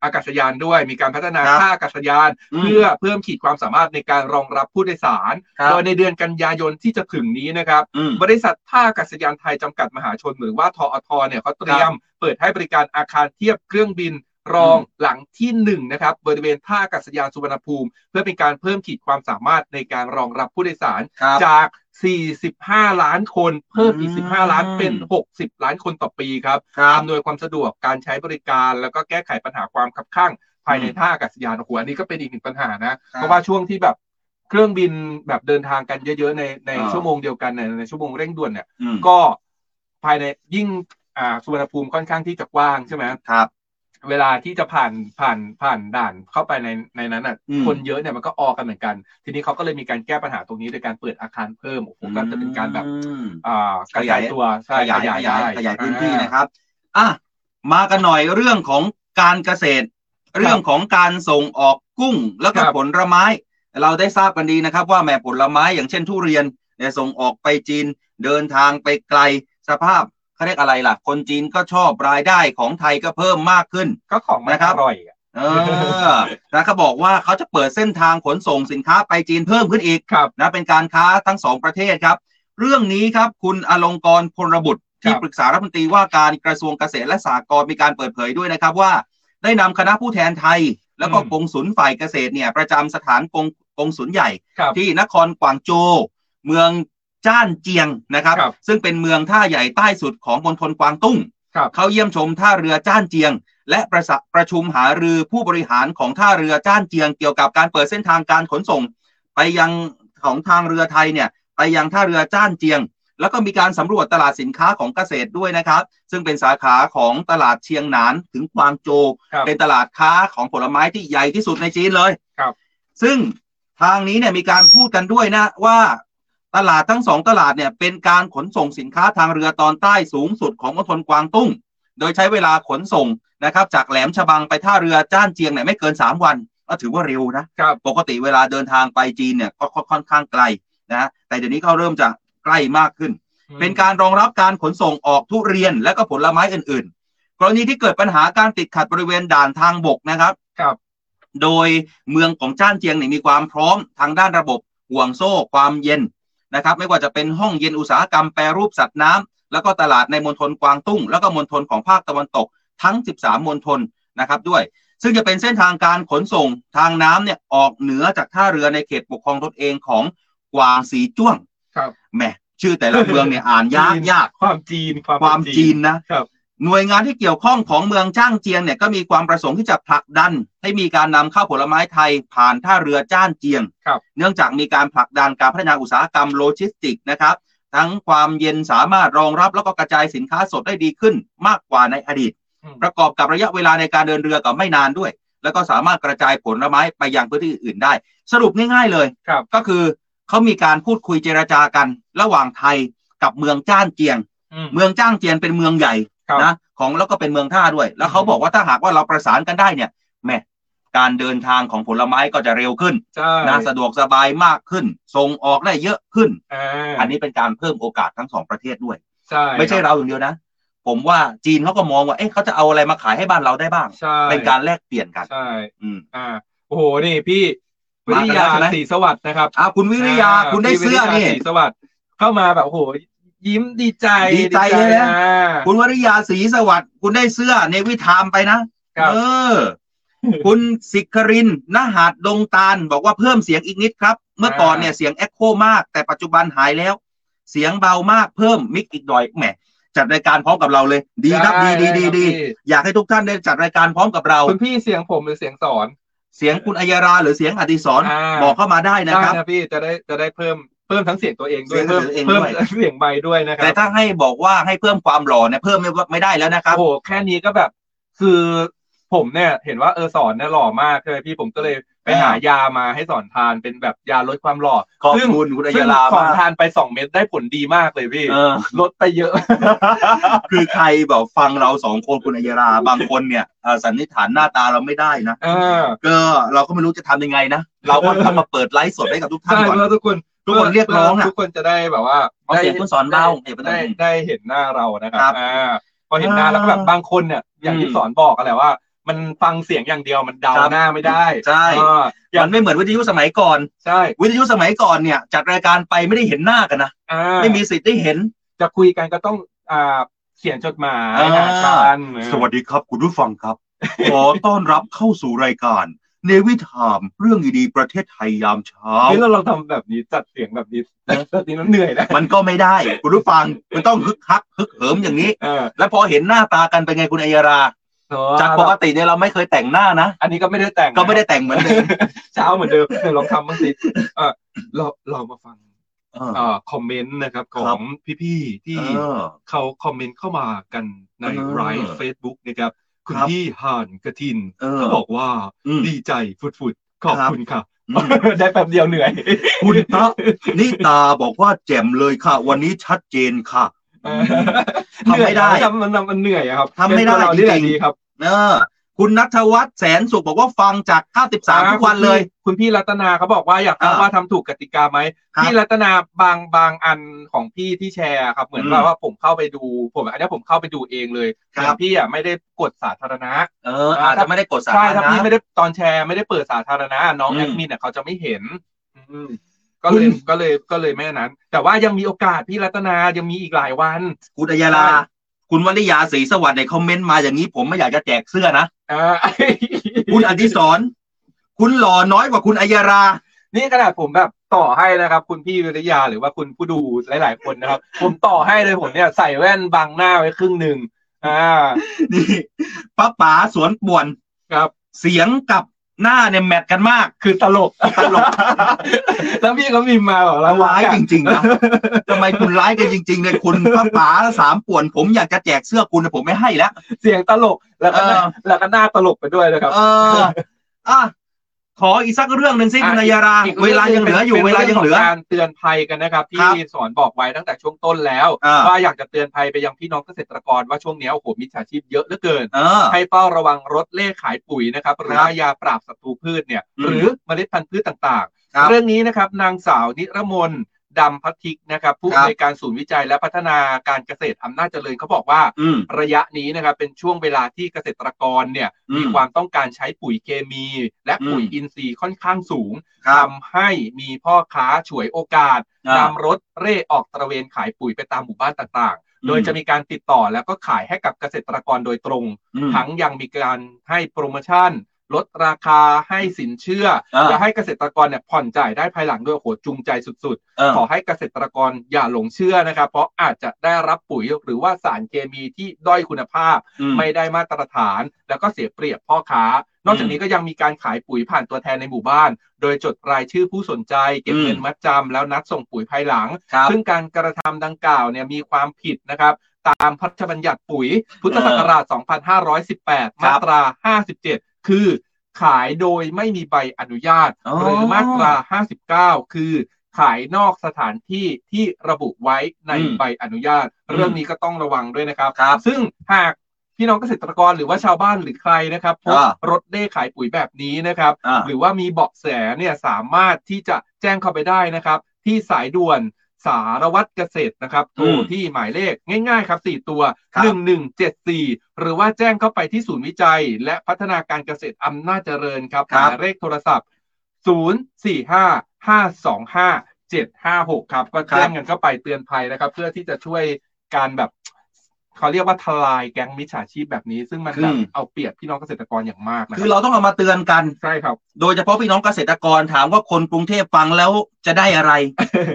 อากาศยานด้วย มีการพัฒนาครับท่าอากาศยานอืมเพื่อเพิ่มขีดความสามารถในการรองรับผู้โดยสารครับโดยในเดือนกันยายนที่จะถึงนี้นะครับอืมบริษัทท่าอากาศยานไทยจำกัดมหาชนหรือว่าทอทเนี่ยเขาเตรียมเปิดให้บริการอาคารเทียบเครื่องบินรองหลังที่หนึ่งนะครับบริเวณท่าอากาศยานสุวรรณภูมิ เพื่อเป็นการเพิ่มขีดความสามารถในการรองรับผู้โดยสารครับจาก 45 ล้านคนเพิ่มอีกอืม15 ล้านเป็น 60 ล้านคนต่อปีครับครับอำนวยความสะดวกการใช้บริการ แล้วก็แก้ไขปัญหาความขับข้างภายในอืมท่าอากาศยานโอ้โหอันนี้ก็เป็นอีกหนึ่งปัญหานะครับเพราะว่าช่วงที่แบบเครื่องบินแบบเดินทางกันเยอะๆในในอ่าชั่วโมงเดียวกันในในชั่วโมงเร่งด่วนเนี่ยอืมก็ภายในยิ่งอ่าสุวรรณภูมิค่อนข้างที่จะกว้างใช่ไหมครับ เวลาที่จะผ่านผ่านผ่านด่านเข้าไปในในนั้นอะอืมคนเยอะเนี่ยมันก็ออกันเหมือนกัน ทีนี้เขาก็เลยมีการแก้ปัญหาตรงนี้โดยการเปิดอาคารเพิ่มโอ้โหก็จะเป็นการแบบอืมอ่ากระจายตัวใช่ขยายขขยายยายได้ขยายพื้นที่อ่านะครับอะมากันหน่อยเรื่องของการเกษตร เรื่องของการส่งออกกุ้งแล้วก็ครับผลไม้ เราได้ทราบกันดีนะครับ ว่าแม่ผลไม้อย่างเช่นทุเรียนเนี่ยส่งออกไปจีนเดินทางไปไกลสภาพ เขาเรียกอะไรล่ะ คนจีนก็ชอบรายได้ของไทยก็เพิ่มมากขึ้น ก็ของมันนะครับอร่อยอะเออแล้วเขาบอกว่าเขาจะเปิดเส้นทางขนส่งสินค้าไปจีนเพิ่มขึ้นอีกครับนะเป็นการค้าทั้งสองประเทศครับ เรื่องนี้ครับคุณอลงกรณ์พลบุตรที่ครับปรึกษารัฐมนตรีว่าการกระทรวงเกษตรและสหกรณ์มีการเปิดเผยด้วยนะครับว่า ได้นำคณะผู้แทนไทย แล้วก็อืมกงสุลฝ่ายเกษตรเนี่ยประจำสถานกงกงสุลใหญ่ครับที่นครกวางโจวเมือง จ้านเจียงนะครับ ครับซึ่งเป็นเมืองท่าใหญ่ใต้สุดของมณฑลกวางตุ้ง ครับ เข้าเยี่ยมชมท่าเรือจ้านเจียง และประสะประชุมหารือผู้บริหารของท่าเรือจ้านเจียง เกี่ยวกับการเปิดเส้นทางการขนส่ง ไปยังของทางเรือไทยเนี่ยไปยังท่าเรือจ้านเจียง แล้วก็มีการสำรวจตลาดสินค้าของเกษตรด้วยนะครับ ซึ่งเป็นสาขาของตลาดเชียงหนานถึงกวางโจวครับ เป็นตลาดค้าของผลไม้ที่ใหญ่ที่สุดในจีนเลยครับซึ่งทางนี้เนี่ยมีการพูดกันด้วยนะว่า ตลาดทั้งสองตลาดเนี่ยเป็นการขนส่งสินค้าทางเรือตอนใต้สูงสุดของมณฑลกวางตุ้ง โดยใช้เวลาขนส่งนะครับ จากแหลมฉบังไปท่าเรือจ้านเจียงเนี่ยไม่เกิน 3 วันก็ถือว่าเร็วนะครับปกติเวลาเดินทางไปจีนเนี่ยก็ก็ค่อนข้างไกลนะแต่เดี๋ยวนี้เขาเริ่มจะใกล้มากขึ้น เป็นการรองรับการขนส่งออกทุเรียนและก็ผลไม้อื่น ๆ กรณีที่เกิดปัญหาการติดขัดบริเวณด่านทางบกนะครับครับ โดยเมืองของจ้านเจียงเนี่ยมีความพร้อมทางด้านระบบห่วงโซ่ความเย็น นะครับ ไม่ว่าจะเป็นห้องเย็นอุตสาหกรรมแปรรูปสัตว์น้ำแล้วก็ตลาดในมณฑลกวางตุ้ง แล้วก็มณฑลของภาคตะวันตกทั้ง 13มณฑลนะครับด้วย ซึ่งจะเป็นเส้นทางการขนส่งทางน้ำเนี่ยออกเหนือจากท่าเรือในเขตปกครองตนเองของกวางสีจ้วง ครับแหมชื่อแต่ละเมืองเนี่ยอ่านยากยากความจีนความความเป็นจีนนะครับ หน่วยงานที่เกี่ยวข้องของเมืองจ้างเจียงเนี่ยก็มีความประสงค์ที่จะผลักดัน ให้มีการนำเข้าผลไม้ไทยผ่านท่าเรือจ้านเจียงครับเนื่องจากมีการผลักดันการพัฒนาอุตสาหกรรมโลจิสติกส์นะครับ ทั้งความเย็นสามารถรองรับแล้วก็กระจายสินค้าสดได้ดีขึ้นมากกว่าในอดีตอืมประกอบกับระยะเวลาในการเดินเรือกับไม่นานด้วย แล้วก็สามารถกระจายผลไม้ไปยังพื้นที่อื่นๆได้ สรุปง่ายๆเลยครับก็คือเขามีการพูดคุยเจรจากัน ระหว่างไทยกับเมืองจ้านเจียงอืมเมืองจ้างเจียนเป็นเมืองใหญ่ครับ นะของแล้วก็เป็นเมืองท่าด้วย แล้วเขาอืมบอกว่าถ้าหากว่าเราประสานกันได้เนี่ยแหม่การเดินทางของผลไม้ก็จะเร็วขึ้นใช่นะสะดวกสบายมากขึ้น ส่งออกได้เยอะขึ้นอ่าอันนี้เป็นการเพิ่มโอกาสทั้งสองประเทศด้วยใช่ไม่ใช่เราอย่างเดียวนะ ผมว่าจีนเขาก็มองว่าเอ๊ะเขาจะเอาอะไรมาขายให้บ้านเราได้บ้างใช่เป็นการแลกเปลี่ยนกันใช่อืมอ่าโอ้โหนี่พี่วิมาริกันแล้ยาวใช่ไหมศรีสวัสดิ์นะครับอ่าคุณวิริยาอ่คุณได้พี่เสื้อวิริยานี่ศรีสวัสดิ์เข้ามาแบบโอ้โห ยิ้มดีใจดีใจเลยนะอ่าคุณวริยาศรีสวัสดิ์คุณได้เสื้อ Navy Time ไปนะครับเออ คุณสิครินทร์นหาดดงตาลบอกว่าเพิ่มเสียงอีกนิดครับ เมื่อก่อนเนี่ยเสียงเอ็กโคมาก แต่ปัจจุบันหายแล้ว เสียงเบามากเพิ่มมิกอีกหน่อยแหมจัดรายการพร้อมกับเราเลย ดีครับดีดีดีดีไครับอยากให้ทุกท่านได้จัดรายการพร้อมกับเราพี่คุณพี่เสียงผมหรือเสียงสอน เสียงคุณอัยราหรือเสียงอดิศรอ่าบอกเข้ามาได้นะได้ครับนะพี่จะได้จะได้เพิ่ม เพิ่มทั้งเสียงตัวเองด้วยเสียงเพิ่มตัวเองเพิ่มด้วยเสียงใบด้วยนะครัแต่บถ้าให้บอกว่าให้เพิ่มความหล่อเนี่ยเพิ่มไม่ไม่ได้แล้วนะครับโอ้โหแค่นี้ก็แบบคือผมเนี่ยเห็นว่าเออสอนเนี่ยหล่อมากใช่ไหมพี่ผมก็เลยไปอ่าหายามาให้สอนทานเป็นแบบยาลดความหล่อขอบซึ่งคุณคุณอัยซึ่งราสอนมากทานไปสองเม็ดได้ผลดีมากเลยพี่เออลดไปเยอะ คือใครแบบฟังเราสองคนคุณอัยราบางคนเนี่ยเอ่อสันนิษฐานหน้าตาเราไม่ได้นะอ่าก็เราก็ไม่รู้จะทำยังไงนะเราก็ต้องมาเปิดไลฟ์สดให้กับทุกท่านใช่ก่อนเพื่อทุกคน ทุกคนเรียกร้องอะ ทุกคนจะได้แบบว่าเอาเสียงคุณสอนเบาเสียงคุณสอนได้ได้เห็นหน้าเรานะคครัรับบอ่าพอเห็นหน้าอ่าแล้วก็แบบบางคนเนี่ยอย่างที่อืมสอนบอกกันแหละว่า มันฟังเสียงอย่างเดียวมันเดาครับ หน้าไม่ได้ใช่อ่าอย่างมันไม่เหมือนวิทยุสมัยก่อน ใช่วิทยุสมัยก่อนเนี่ยจัดรายการไปไม่ได้เห็นหน้ากันนะอ่าไม่มีสิทธิ์ได้เห็น จะคุยกันก็ต้องอ่าเขียนจดหมายอ่า หากันสวัสดีครับ คุณผู้ฟังครับ ขอต้อนรับเข้าสู่รายการ เนวิทามเรื่องดีๆประเทศไทยยามเช้า นี่เราลองทำแบบนี้จัดเสียงแบบนี้แบบนี้มันเหนื่อยนะมันก็ไม่ได้ คุณผู้ฟังมันต้องฮึกฮักฮึกเหิมอย่างนี้ เออแล้วพอเห็นหน้าตากันเป็นไงคุณอัยรา จากปกติเนี่ยเราไม่เคยแต่งหน้านะ อันนี้ก็ไม่ได้แต่งนะก็ไม่ได้แต่งเหมือนเดิมเช้าเหมือนเดิมเดี๋ยวลองทำบ้างสิเออเราเรามาฟังเออ เอ่อคอมเมนต์นะครับขคอรังบพี่ๆที่เออ เขาคอมเมนต์เข้ามากันในเออ ไลฟ์เฟซบุ๊กนะครับ คุณครับพี่ห่านกระทินเออเขาบอกว่าอืมดีใจฟุดๆขอบครับคุณค่ะอืมได้แป๊บเดียวเหนื่อย คุณตะนิตาบอกว่าแจ่มเลยค่ะ วันนี้ชัดเจนค่ะเออทำไม่ได้เหนื่อยนะมันมันมันเหนื่อยอะครับทำไม่ได้เป็นตัวเรานี่แหละจริงๆดีครับ เออ คุณนัทวัฒน์แสนสุขบอกว่าฟังจาก 93 ทุกวันเลย คุณพี่รัตนาเขาบอกว่าอยากทราบอ่าว่าทำถูกกติกาไหมครับพี่รัตนาบางบางอันของพี่ที่แชร์ครับ เหมือนอืมว่าว่าผมเข้าไปดูผมอันนี้ผมเข้าไปดูเองเลยครับเหมือนพี่อะไม่ได้กดสาธารณะ เอออาจจะไม่ได้กดสาใช่ธารถ้าณะ พี่ไม่ได้ตอนแชร์ไม่ได้เปิดสาธารณะน้องอืมแอดมินเนี่ยเขาจะไม่เห็น อืมก็เลยก็เลยก็เลยไม่อันนั้น แต่ว่ายังมีโอกาสพี่รัตนายังมีอีกหลายวัน คุณอัยรา คุณวริยาศรีสวัสดิ์ในคอมเมนต์มาอย่างนี้ผมไม่อยากจะแจกเสื้อนะอ่าคุณอดิศรคุณหล่อน้อยกว่าคุณอัยรา นี่ขนาดผมแบบต่อให้นะครับ คุณพี่วิริยาหรือว่าคุณผู้ดูหลาย ๆ คนนะครับ ผมต่อให้เลยผมเนี่ยใส่แว่นบังหน้าไว้ครึ่งหนึ่งอ่านี่ป้าป๋าสวนป่วนครับ เสียงกับ หน้าเนี่ยแมทกันมาก คือตลกตลก แล้วพี่ก็มีมาบอกเราร้ายจริงๆนะทำไมคุณร้ายกันจริงๆเลยคุณป้าป๋าสามป่วน ผมอยากจะแจกเสื้อคุณแต่ผมไม่ให้แล้ว เสียงตลกแล้วก็หน้าเออแล้วก็หน้าตลกไปด้วยนะครับ เอออะ ขออีกสักเรื่องหนึ่งสิคุณอะอัยราอีกเวลายังเหลืออยู่ป็นเวลายังเหลือรื่องขการเตือนภัยกันนะครับ ที่ครับสอนบอกไว้ตั้งแต่ช่วงต้นแล้วอ่าว่าอยากจะเตือนภัยไปยังพี่น้องเกษตรกรว่าช่วงนี้โอ้โหมิจฉาชีพเยอะเหลือเกินเออให้เฝ้าระวังรถเล่ขายปุ๋ยนะครับหรือครับว่ายาปราบศัตรูพืชเนี่ยอืมหรือเมล็ดพันธุ์พืชต่างครับๆเรื่องนี้นะครับนางสาวนิรมน ดำพัทธิกนะครับผู้ครับอำนวยการศูนย์วิจัยและพัฒนาการเกษตรอำนาจเจริญเขาบอกว่าอืมระยะนี้นะครับเป็นช่วงเวลาที่เกษตรกรเนี่ยอืมมีความต้องการใช้ปุ๋ยเคมี และปุ๋ยอืมอินทรีย์ค่อนข้างสูงครับทำให้มีพ่อค้าฉวยโอกาสอ่านำรถเร่ออกตระเวนขายปุ๋ยไปตามหมู่บ้านต่างอืมๆโดยจะมีการติดต่อแล้วก็ขายให้กับเกษตรกรโดยตรงอืมทั้งยังมีการให้โปรโมชั่น ลดราคาให้สินเชื่ออ่าและให้เกษตรกรเนี่ยผ่อนจ่ายได้ภายหลังด้วยโอ้โหจูงใจสุดเออๆขอให้เกษตรกรอย่าหลงเชื่อนะครับ เพราะอาจจะได้รับปุ๋ยหรือว่าสารเคมีที่ด้อยคุณภาพอืมไม่ได้มาตรฐาน แล้วก็เสียเปรียบพ่อค้า นอกจากนี้ก็ยังมีการขายปุ๋ยผ่านตัวแทนในหมู่บ้าน โดยจดรายชื่อผู้สนใจ เก็บอืมเงินมัดจำแล้วนัดส่งปุ๋ยภายหลังครับซึ่งการกระทำดังกล่าวเนี่ยมีความผิดนะครับตามพระราชบัญญัติปุ๋ย พุทธศักราช 2518 มาตรา 57 คือขายโดยไม่มีใบอนุญาตอ๋อหรือมาตรา 59 คือขายนอกสถานที่ที่ระบุไว้ในอืมใบอนุญาตอืมเรื่องนี้ก็ต้องระวังด้วยนะครับครับซึ่งหากพี่น้องเกษตรกรหรือว่าชาวบ้านหรือใครนะครับพบอ่ารถเด้ขายปุ๋ยแบบนี้นะครับอ่าหรือว่ามีเบาะแสเนี่ยสามารถที่จะแจ้งเข้าไปได้นะครับ ที่สายด่วน สารวัตรเกษตรนะครับโทรอืมที่หมายเลขง่ายๆ ครับ4ตัวครับ1174 หรือว่าแจ้งเข้าไปที่ศูนย์วิจัย และพัฒนาการเกษตรอำนาจเจริญครับหครับมายเลขโทรศัพท์ 045 525 756 ครับ ก็แจ้งกันเข้าไปเตือนภัยนะครับ เพื่อที่จะช่วยการแบบ เขาเรียกว่าทลายแก๊งมิจฉาชีพแบบนี้ ซึ่งมันแบบอืมเอาเปรียบพี่น้องเกษตรกรอย่างมากนะคือเราต้องเอามาเตือนกันใช่ครับ โดยเฉพาะพี่น้องเกษตรกรถามว่าคนกรุงเทพฟังแล้วจะได้อะไร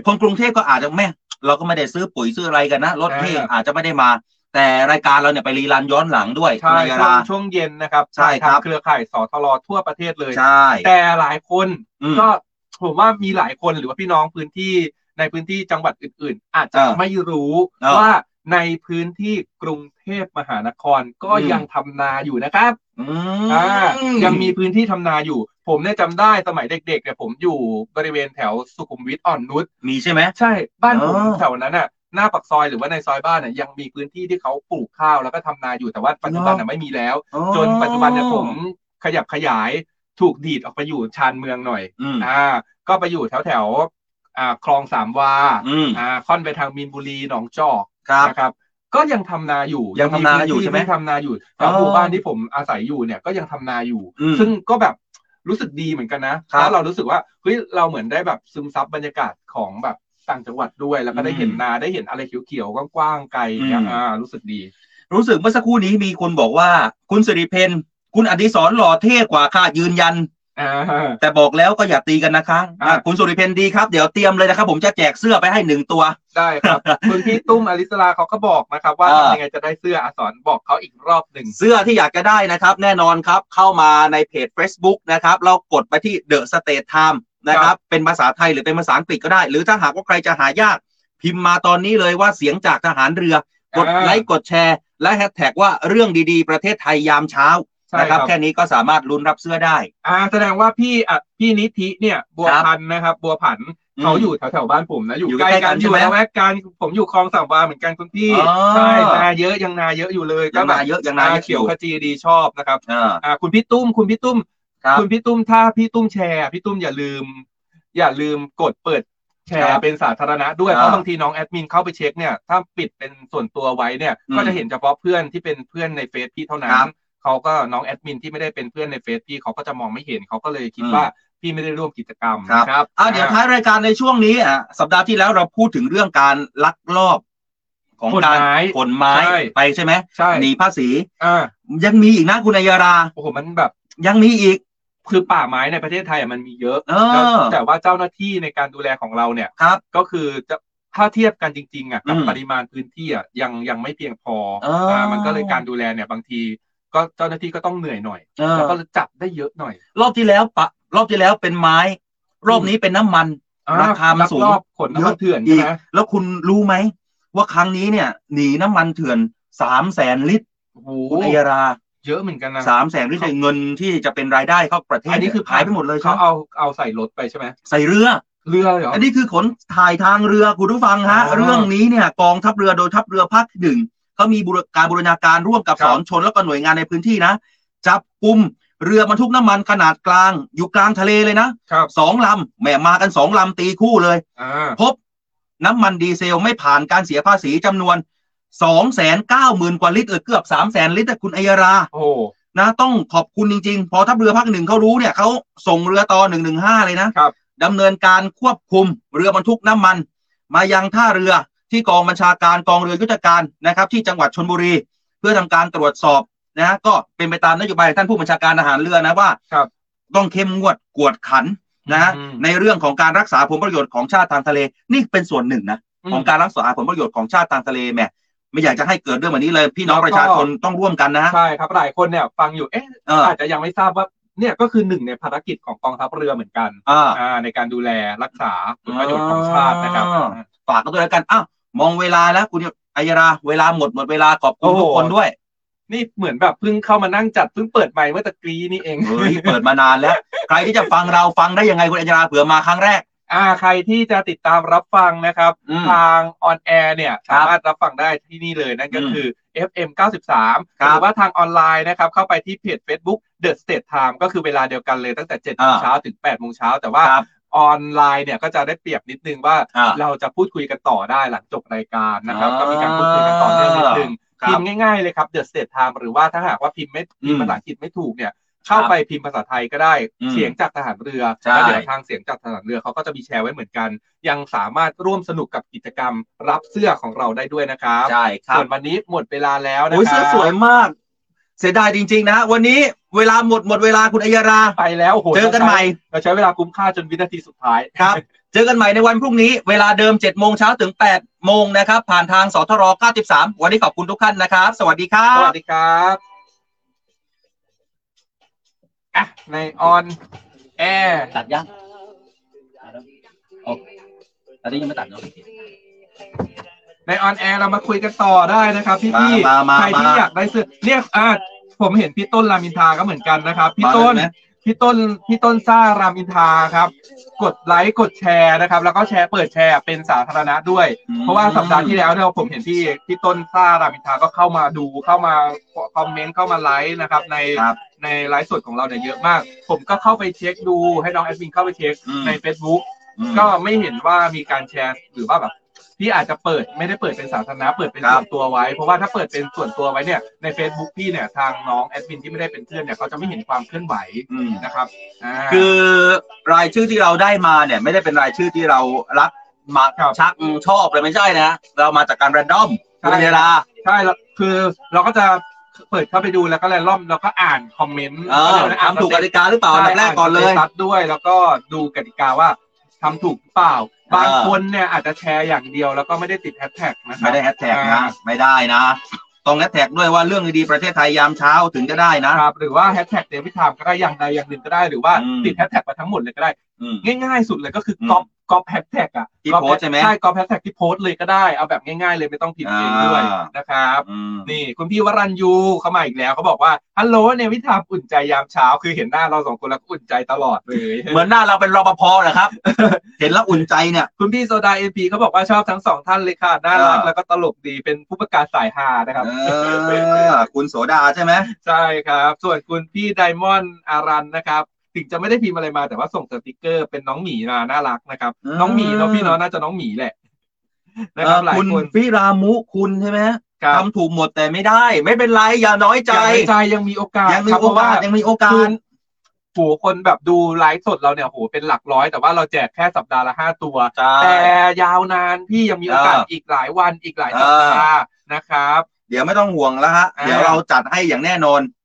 คนกรุงเทพก็อาจจะแม่เราก็ไม่ได้ซื้อปุ๋ยซื้ออะไรกันนะรถเทอ่าอาจจะไม่ได้มา แต่รายการเราเนี่ยไปรีรันย้อนหลังด้วยใช่คุณอัยช่วรางช่วงเย็นนะครับใช่ครับทางเครือข่ายสทลทั่วประเทศเลยใช่แต่หลายคนอืมก็ผมว่ามีหลายคนหรือว่าพี่น้องพื้นที่ในพื้นที่จังหวัดอื่น ๆ อาจจะเออไม่รู้เออว่า ในพื้นที่กรุงเทพมหานครก็อืมยังทำนาอยู่นะครับอืมอ่ายังมีพื้นที่ทำนาอยู่ ผมเนี่ยจำได้สมัยเด็กๆเนี่ยผมอยู่บริเวณแถวสุขุมวิทอ่อนนุชมีใช่ไหมใช่บ้านผมอ๋อแถวนั้นน่ะหน้าปากซอยหรือว่าในซอยบ้านน่ะยังมีพื้นที่ที่เขาปลูกข้าวแล้วก็ทำนาอยู่แต่ว่าปัจจุบันน่ะไม่มีแล้วอ๋อจนปัจจุบันเนี่ยผมขยับขยายถูกดีดออกไปอยู่ชานเมืองหน่อยอืมอ่า ก็ไปอยู่แถวแถวๆอ่าคลองสามวาอืมอ่าค่อนไปทางมีนบุรีหนองจอก ครับนะครับ ก็ยังทำนาอยู่ยังทำนาอยู่พื้ใช่ไหมที่ทำนาอยู่แถวอ๋อหมู่บ้านที่ผมอาศัยอยู่เนี่ยก็ยังทำนาอยู่ อืมซึ่งก็แบบรู้สึกดีเหมือนกันนะครับแล้วเรารู้สึกว่าเฮ้ยเราเหมือนได้แบบซึมซับบรรยากาศของแบบต่างจังหวัดด้วย แล้วก็ได้เห็นอืมนาได้เห็นอะไรเขียวๆกว้างๆไกลเนี่ยอืม อ่ารู้สึกดี รู้สึกเมื่อสักครู่นี้มีคนบอกว่า คุณสิริเพนคุณอดิศรหล่อเท่กว่าค่ะยืนยัน อ่าแต่บอกแล้วก็อย่าตีกันนะคะอะ อะคุณสุริเพนดีครับ เดี๋ยวเตรียมเลยนะครับ ผมจะแจกเสื้อไปให้หนึ่งตัว ได้ครับ คุณพี่ตุ้มอลิสลาเขาก็บอกนะครับ ว่าอ่า ทำยังไงจะได้เสื้ออะสอนบอกเขาอีกรอบหนึ่ง เสื้อที่อยากจะได้นะครับ แน่นอนครับ เข้ามาในเพจ Facebook นะครับ เรากดไปที่ The State Time นะครับเป็นภาษาไทยหรือเป็นภาษาอังกฤษก็ได้ หรือถ้าหากว่าใครจะหายาก พิมพ์มาตอนนี้เลยว่าเสียงจากทหารเรือ กดอ่าไลค์กดแชร์ และแฮชแท็กว่าเรื่องดีๆ ประเทศไทยยามเช้าใช่ นะคครัรับบแค่นี้ก็สามารถลุ้นรับเสื้อได้ อ่า แสดงว่าพี่อะพี่นิธิเนี่ยบัวครับพันธ์นะครับ บัวผันอืมเขาอยู่แถวแถวๆบ้านผมนะอยู่อยู่ใกล้ใกล้กักันนใช่อยู่ไหมละแวกกันผมอยู่คลองสามวาเหมือนกันคุณพี่อ๋อใช่นาเยอะยังนาเยอะอยู่เลยยังนาเยอะยังนาเยอะเขียวขจีดีชอบนะครับอ่าอ่าคุณพี่ตุ้มคุณพี่ตุ้มครับคุณพี่ตุ้มถ้าพี่ตุ้มแชร์ พี่ตุ้มอย่าลืม อย่าลืมกดเปิดแชครัร์บเป็นสาธารณะด้วยอ่าเพราะบางทีน้องแอดมินเข้าไปเช็คเนี่ยถ้าปิดเป็นส่วนตัวไว้เนี่ยอืมก็จะเห็นเฉพาะเพื่อนที่เป็นเพื่อนในเฟซพี่เท่านั้ครันบ เขาก็น้องแอดมินที่ไม่ได้เป็นเพื่อนในเฟซพี่เขาก็จะมองไม่เห็นเขาก็เลยคิดอืมว่าพี่ไม่ได้ร่วมกิจกรรมครับครับอ่าเดี๋ยวท้ายรายการในช่วงนี้อะสัปดาห์ที่แล้วเราพูดถึงเรื่องการลักลอบของขนการไม้ขนไม้ใช่ไปใช่ไหมใช่หนีภาษีอ่ายังมีอีกนะคุณอัยราโอ้โหมันแบบ ยังมีอีกคือป่าไม้ในประเทศไทยอะมันมีเยอะเออแล้วแต่ว่าเจ้าหน้าที่ในการดูแลของเราเนี่ยครับ ก็คือจะถ้าเทียบกันจริงๆอะกับอืมปริมาณพื้นที่อะยังยังไม่เพียงพอเอออ่ามันก็เลยการดูแลเนี่ยบางที ก็เจ้าหน้าที่ก็ต้องเหนื่อยหน่อยเออ แล้วก็จับได้เยอะหน่อยรอบที่แล้วปะ รอบที่แล้วเป็นไม้ รอบนี้เป็นน้ำมัน อ่ราคามันสูง ลักลอบขนน้ำมันเถื่อนอีใช่กไหมแล้วคุณรู้ไหม ว่าครั้งนี้เนี่ย หนีน้ำมันเถื่อนสามแสนลิตรโอ้โหคุณอัยราเยอะเหมือนกันนะ สามแสนลิตรเนี่ยเงินที่จะเป็นรายได้เข้าประเทศอันนี้คือ หายไปหมดเลยคเขารับเอาเอาใส่รถไปใช่ไหมใส่เรือ เรือเลยเหรออันนี้คือขนถ่ายทางเรือคุณผู้ฟังฮะ อ๋อเรื่องนี้เนี่ย กองทัพเรือโดยทัพเรือภาคที่หนึ่ง เขามีบูรการบูรณาการร่วมกับครัสบอนชนแล้วก็หน่วยงานในพื้นที่นะ จับกลุ่มเรือบรรทุกน้ำมันขนาดกลาง อยู่กลางทะเลเลยนะครับสองลำแหมมากันสองลำตีคู่เลยอ่าพบน้ำมันดีเซลไม่ผ่านการเสียภาษีจำนวนสองแสนเก้าหมื่นกว่าลิตรเออเกือบสามแสนลิตรอะคุณอัยรา โอ้โหนะต้องขอบคุณจริงๆ พอทัพเรือภาคหนึ่งเขารู้เนี่ยเขาส่งเรือต่อหนึ่งหนึ่งห้าเลยนะครับดำเนินการควบคุมเรือบรรทุกน้ำมัน มายังท่าเรือ ที่กองบัญชาการกองเรือยุทธการนะครับ ที่จังหวัดชนบุรี เพื่อทำการตรวจสอบนะก็เป็นไปตามนโยบายของท่านผู้บัญชาการทหารเรือนะว่าครับต้องเข้มงวดกวดขันนะอืมในเรื่องของการรักษาผลประโยชน์ของชาติทางทะเล นี่เป็นส่วนหนึ่งนะอืมของการรักษาผลประโยชน์ของชาติทางทะเลแหม่ไม่อยากจะให้เกิดเรื่องแบบนี้เลย พี่น้องแล้วก็ประชาชนต้องร่วมกันนะใช่ครับหลายคนเนี่ยฟังอยู่เอ๊ะเออออาจจะยังไม่ทราบว่าเนี่ยก็คือหนึ่งในภารกิจของกองทัพเรือเหมือนกันอ่าอ่าในการดูแลรักษาผลประโยชน์ของชาตินะครับอ๋อฝากกันด้วยแล้วกันอ้าว มองเวลาแล้วคุณอัยราเวลาหมดหมดเวลาขอบคุณโอ้โหทุกคนด้วย นี่เหมือนแบบเพิ่งเข้ามานั่งจัดเพิ่งเปิดไมค์เมื่อตะกี้นี่เองเฮ้ยเปิดมานานแล้ว ใครที่จะฟังเราฟังได้ยังไงคุณอัยราเผื่อมาครั้งแรก อ่าใครที่จะติดตามรับฟังนะครับอืมทางออนแอร์เนี่ยครับสามารถรับฟังได้ที่นี่เลยนั่นก็อืมคือ FM 93ครับหรือว่าทางออนไลน์นะครับ เข้าไปที่เพจ Facebook The State Time ก็คือเวลาเดียวกันเลยตั้งแต่7โมงอ่าเช้าถึง8โมงเช้าแต่ว่าครับ ออนไลน์เนี่ยก็จะได้เปรียบนิดนึงว่าอ่า เราจะพูดคุยกันต่อได้หลังจบรายการนะครับอ่าก็มีการพูดคุยกันต่อเนื่องนิดนึง ครับ พิมพ์ง่ายๆเลยครับ The State Time หรือว่าถ้าหากว่าพิมพ์ไม่พิมพ์อืมภาษาอังกฤษไม่ถูกเนี่ย เข้าไปพิมพ์ภาษาไทยก็ได้อืมเสียงจากทหารเรือใช่ แล้วเดี๋ยวทางเสียงจากทหารเรือเขาก็จะมีแชร์ไว้เหมือนกัน ยังสามารถร่วมสนุกกับกิจกรรมรับเสื้อของเราได้ด้วยนะครับ ใช่ครับส่วนวันนี้หมดเวลาแล้วนะโอ้ยครัเสื้อสวยมาก เสียดายจริง ๆ นะ วันนี้เวลาหมดหมดเวลาคุณอัยรา ไปแล้วโอ้โหเจอกันใหม่ เราใช้เวลาคุ้มค่าจนวินาทีสุดท้ายครับ เจอกันใหม่ในวันพรุ่งนี้ เวลาเดิม7โมงเช้าถึง8โมงนะครับ ผ่านทางสทร93 วันนี้ขอบคุณทุกท่านนะครับ สวัสดีครัสบวัสดีครับอะใน on air ตัดยังตอนนี้ยังไม่ตัดเนาะ ใน on air เรามาคุยกันต่อได้นะครับพี่พี่มามามาใครที่มา อยากได้เสื้อเนี่ยอ่าผมเห็นพี่ต้นรามอินทราก็เหมือนกันนะครับ พี่ต้น มาเลยไหม พี่ต้นพี่ต้นซ่ารามอินทราครับ กดไลค์กดแชร์นะครับ แล้วก็แชร์เปิดแชร์เป็นสาธารณะด้วย อืม เพราะว่าสัปดาห์ที่แล้วเนี่ยผมเห็นพี่พี่ต้นซ่ารามอินทราก็เข้ามาดูเข้ามาคอมเมนต์เข้ามาไลค์นะครับ ในครับ ในไลฟ์สดของเราเนี่ยเยอะมาก ผมก็เข้าไปเช็คดูให้น้องแอดมินเข้าไปเช็คอืม ใน Facebook อืม ก็ไม่เห็นว่ามีการแชร์หรือว่าแบบ พี่อาจจะเปิดไม่ได้เปิดเป็นสาธารณะเปิดเป็นครับส่วนตัวไว้ เพราะว่าถ้าเปิดเป็นส่วนตัวไว้เนี่ยใน Facebook พี่เนี่ยทางน้องแอดมินที่ไม่ได้เป็นเพื่อนเนี่ยเขาจะไม่เห็นความเคลื่อนไหวอืมนะครับอ่าคือรายชื่อที่เราได้มาเนี่ยไม่ได้เป็นรายชื่อที่เรารักมาครับชักชอบเลยไม่ใช่นะเรามาจากการ random ใช่คุณเวลาใช่แล้วคือเราก็จะเปิดเข้าไปดูแล้วก็เลยล่อมแล้วก็อ่านคอมเมนต์เออทำถูกกติกาหรือเปล่าอันดับแรกก่อนเลยใช่ status ด้วยแล้วก็ดูกติกาว่า ทำถูกหรือเปล่า บางคนเนี่ยอาจจะแชร์อย่างเดียวแล้วก็ไม่ได้ติดแฮชแท็กนะครับไม่ได้แฮชแท็กนะไม่ได้นะต้องแฮชแท็กด้วยว่าเรื่องดีๆประเทศไทยยามเช้าถึงจะได้นะครับหรือว่าแฮชแท็ก Navy Time ก็ได้อย่างใดอย่างหนึ่งก็ได้หรือว่าอืมติดแฮชแท็กมาทั้งหมดเลยก็ได้อืมง่ายๆสุดเลยก็คืออมก๊อป ก๊อปแฮชแท็กอะที่ก๊อปโพสต์ใช่ไหมใช่ก๊อปแฮชแท็กที่โพสต์เลยก็ได้เอาแบบง่ายๆเลยไม่ต้องพิมพ์เองด้วยอ่านนะครับอืมนี่คุณพี่วรัญยูเข้ามาอีกแล้วเขาบอกว่าฮัลโหล Navy Time อุ่นใจยามเช้า คือเห็นหน้าเราสองคนแล้วก็อุ่นใจตลอดเลย เหมือนหน้าเราเป็นรปภเหรอครับ เห็นแล้วอุ่นใจเนี่ยคุณพี่โซดาเอ็มพีเขาบอกว่าชอบทั้งสองท่านเลยค่ะน่ารักอ่าแล้วก็ตลกดีเป็นผู้ประกาศสายฮานะครับเออคุณโสดาใช่ไหมใช่ครับ ส่วนคุณพี่ไดมอนด์อารันนะครับ ถึงจะไม่ได้พิมพ์อะไรมาแต่ว่าส่งสติกเกอร์เป็นน้องหมีมาน่ารักนะครับ น้องหมีเนาะพี่เนาะน่าจะน้องหมีแหละนะเอครับอหลายคุณคนฟิรามุคุณใช่ไหมครับทำถูกหมดแต่ไม่ได้ ไม่เป็นไรอย่าน้อยใจใจใจยังมีโอกาสยังมีครับโอเพราะกาว่าสยังมีโอกาคืสอโหคนแบบดูไลฟ์สดเราเนี่ยโหเป็นหลักร้อย แต่ว่าเราแจกแค่สัปดาห์ละห้าตัวใช่แต่ยาวนานพี่ยังมีโอกาสเอออีอีกหลายวันอีกหลายสัปดาห์นะครับ เดี๋ยวไม่ต้องห่วงแล้วฮะอ่าเดี๋ยวเราจัดให้อย่างแน่นอนอ่าเออ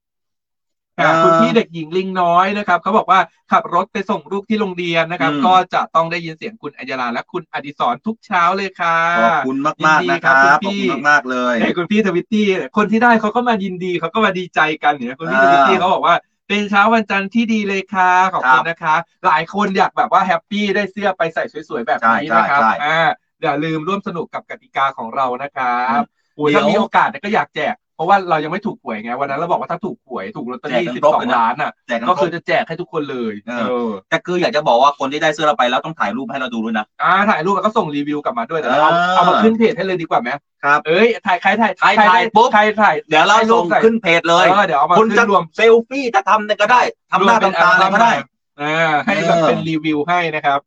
คุณพี่เด็กหญิงลิงน้อยนะครับเขาบอกว่าขับรถไปส่งลูกที่โรงเรียนนะครับอืมก็จะต้องได้ยินเสียงคุณอัญญาลาและคุณอดิศรทุกเช้าเลยค่ะขอบคุณมากมากยินดีๆนะคครัรับบคุณขอบพี่คุณมากๆเลยไอ้คุณพี่ทวิตตี้คนที่ได้เขาก็มายินดีเขาก็มาดีใจกันเนี่ยคุณพี่ทอ่าวิตตี้เขาบอกว่าเป็นเช้าวันจันทร์ที่ดีเลยค่ะขอบคุณนะคะ หลายคนอยากแบบว่า happy ได้เสื้อไปใส่สวยๆ แบบนี้ใช่นะครับใช่อ่าอย่าลืมร่วมสนุกกับกติกาของเรานะครับโอ้ยเดี๋ยวถ้ามีโอกาสเนี่ยก็อยากแจกเพ ราะว่าเรายังไม่ถูกหวยไงวันนั้นเราบอกว่าถ้าถูกหวยถูกลอตเตอรี่แจกกันสิบครบสอเลยงนะล้านอะแจกกันก็ครคือบจะแจกให้ทุกคนเลยเออเออแต่คืออยากจะบอกว่าคนที่ได้เสื้อเราไปแล้วต้องถ่ายรูปให้เราดูด้วยนะอ่าถ่ายรูปแล้วก็ส่งรีวิวกลับมาด้วยแต่เราเอาเออเอามาขึ้นเพจให้เลยดีกว่าไหมครับเอ้ยถ่ายใครถ่ายใครถ่ายได้ปุ๊บใครถ่ายเดี๋ยวเราส่งขึ้นเพจเลยเออเดี๋ยวเอามาคุณขึ้จะนรวมเซลฟี่ถ้าทำเนี่ยก็ได้ทำหน้าเป็นทำตาอะไรก็ได้อ่าให้แบบเออเป็นรีวิวให้นะครับ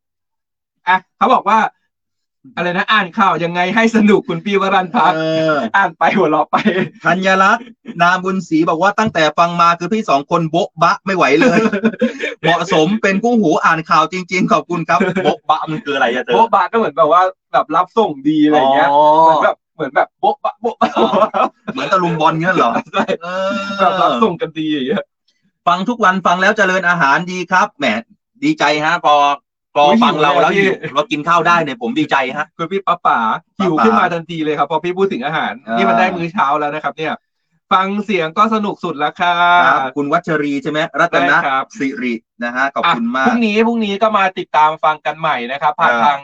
อะเขาบอกว่า อะไรนะอ่านข่าวยังไงให้สนุกคุณพี่วรันพักเออ อ่านไปหัวเราะไป ธัญรัตน์นามบุญศรีบอกว่าตั้งแต่ฟังมาคือพี่สองคนโบ๊ะบะไม่ไหวเลย เหมาะสมเป็นกู้หูอ่านข่าวจริง ๆ ขอบคุณครับโบ๊ะบะมันคืออะไรอะเธอโบ๊ะบะก็เหมือนแบบว่าแบบรับส่งดีอะไรอย่างเงี้ยอ๋อเหมือนแบบเหมือนแบบโบ๊ะบะโบ๊ะบะเหมือนตะลุมบอลเงี้ยเหรอใช่เอแบบรับอส่งกันดีอย่างเงี้ย ฟังทุกวันฟังแล้วเจริญอาหารดีครับแหมดีใจฮะพอ พอโอ้ยฟังเราหิวเลยแล้วพี่หิวเรากินข้าวได้เนี่ยผมดีใจฮะคุณพี่ป้าป๋าหิวป๋าขึ้นมาทันทีเลยครับพอพี่พูดถึงอาหารอ่านี่นี่มันได้มื้อเช้าแล้วนะครับ เนี่ย ฟังเสียงก็สนุกสุดแล้วค่ะครับคุณวัชรีใช่ไหมรัตนได้ครับสิรินะฮะขอบคุณมาพกรุ่งนี้พรุ่งนี้ก็มาติดตามฟังกันใหม่นะครับผ่านอ่าทาง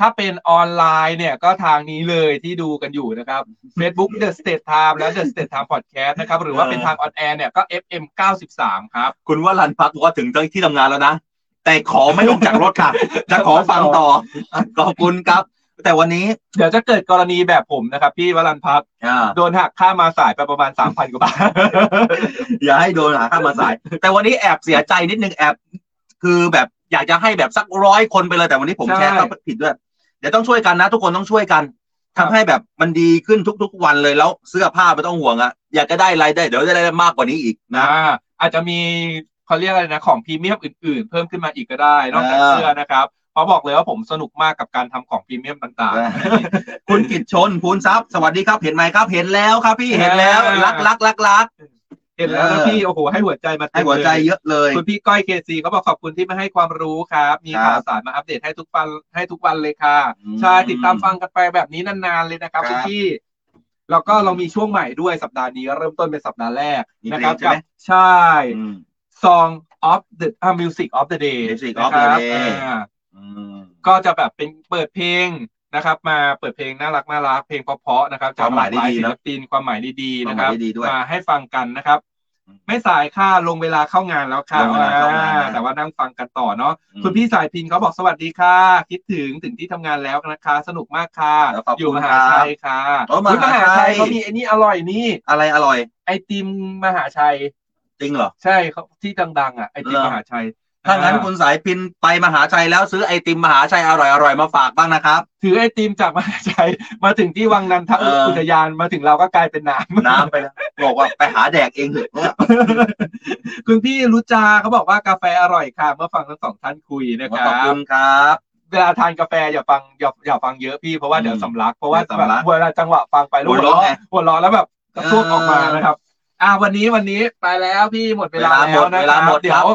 ถ้าเป็นออนไลน์เนี่ยก็ทางนี้เลยที่ดูกันอยู่นะครับ Facebook Navy Time และ Navy Time Podcast นะครับ หรือว่าเป็นทาง on air เนี่ยก็ FM 93 ครับ คุณว่ารันพักว่าถึงที่ทำงานแล้วนะ แต่ขอไม่ลงจากรถค่ะ จะขอฟังต่อ ขอบคุณครับ แต่วันนี้เดี๋ยวจะเกิดกรณีแบบผมนะครับ พี่วรันพัฒน์อ่าโดนหักค่ามาสายไปประมาณ3,000กว่าบาท อย่าให้โดนหาข้ามมาสาย แต่วันนี้แอบเสียใจนิดนึงแอบ คือแบบอยากจะให้แบบสักร้อยคนไปเลยแต่วันนี้ผมใช่ แชร์เข้าผิดด้วย เดี๋ยวต้องช่วยกันนะ ทุกคนต้องช่วยกันครัทำบให้แบบมันดีขึ้นทุกๆวันเลยแล้วเสื้อผ้าไม่ต้องห่วงอะอยากจะได้อะไรได้ เดี๋ยวจะได้มากกว่านี้อีกนะอ่าอาจจะมี เขาเรียกอะไรนะของพรีเมียมอื่นๆ เพิ่มขึ้นมาอีกก็ได้นอกจากอ่าเสื้อนะครับเพราะบอกเลยว่าผมสนุกมากกับการทำของพรีเมียมต่างคุณกิตชนภูนทรัพย์สวัสดีครับเห็นไหมครับ เห็นแล้วครับพี่เห็นแล้วอ่ารักรักรักรักๆเห็นแล้วนะเออพี่โอ้โหให้หัวใจมาเต็ให้มหัวใจเลยเยอะเลยคุณพี่ก้อยเคซีเขาบอกขอบคุณที่มาให้ความรู้ครับ มีครับข่าวสารมาอัปเดตให้ทุกวันให้ทุกวันเลยค่ะอืมใช่ติดตามฟังกันไปแบบนี้นานๆเลยนะครับครับคุณพี่แล้วก็เรามีช่วงใหม่ด้วยสัปดาห์นี้เริ่มต้นเป็นสัปดาห์แรกมีนะครับเพลงใช่ไหมใช่อืม Song of the อ่า Music of the Day Music นะ of ค the รับ Day อ่าอืม ก็จะแบบเป็นเปิดเพลงนะครับ มาเปิดเพลงน่ารักน่ารักเพลงเพราะๆนะครับจากหลากหลายศิลปินความหมายดีๆนะครับความหมายดีๆด้วยมาให้ฟังกันนะครับ อืมไม่สายค่ะลงเวลาเข้างานแล้วค่ะลงเวลาเข้างานอ่แต่ว่านั่งฟังกันต่อเนาะ อืม คุณพี่สายพินเขาบอกสวัสดีค่ะ คิดถึงถึงที่ทำงานแล้วนะคะ สนุกมากค่ะขอบคุณอยู่มหาชัยค่ะโอ้มหาอุ๊ยมหาชัชัยยเขามีไอ้นี่อร่อยนี่อะไรอร่อย ไอติมมหาชัย จริงเหรอ ใช่เขาที่ดังๆอะไอติมเหรอ มหาชัยถ้างั้นอ่คุณสายพินไปมหาชัยแล้วซื้อไอติมมหาชัยอร่อยๆมาฝากบ้างนะครับ ถือไอติมจากมหาชัย มาถึงที่วังนันทเอออุทยานมาถึงเราก็กลายเป็นน้ำ น้ำไปแล้วบอกว่าไปหาแดกเองเถอะ คุณพี่รุจาเขาบอกว่ากาแฟอร่อยค่ะ เมื่อฟังทั้งสองท่านคุยนะคขรัอบ คุบณครับ เวลาทานกาแฟอย่าฟังอย่าอย่าฟังเยอะพี่เพราะว่าอืมเดี๋ยวสำลัก เพราะว่าเดี๋ยวสำลักแบบเวลาจังหวะฟังไปแล้วหัวเราะไงหัวเร้อแล้วแบบกระซวกออกมานะครับ อ่าวันนี้วันนี้ไปแล้วพี่หมดเวลาเวลาหมแล้วดนะเวคลารับหมดเดี๋ครัยวบ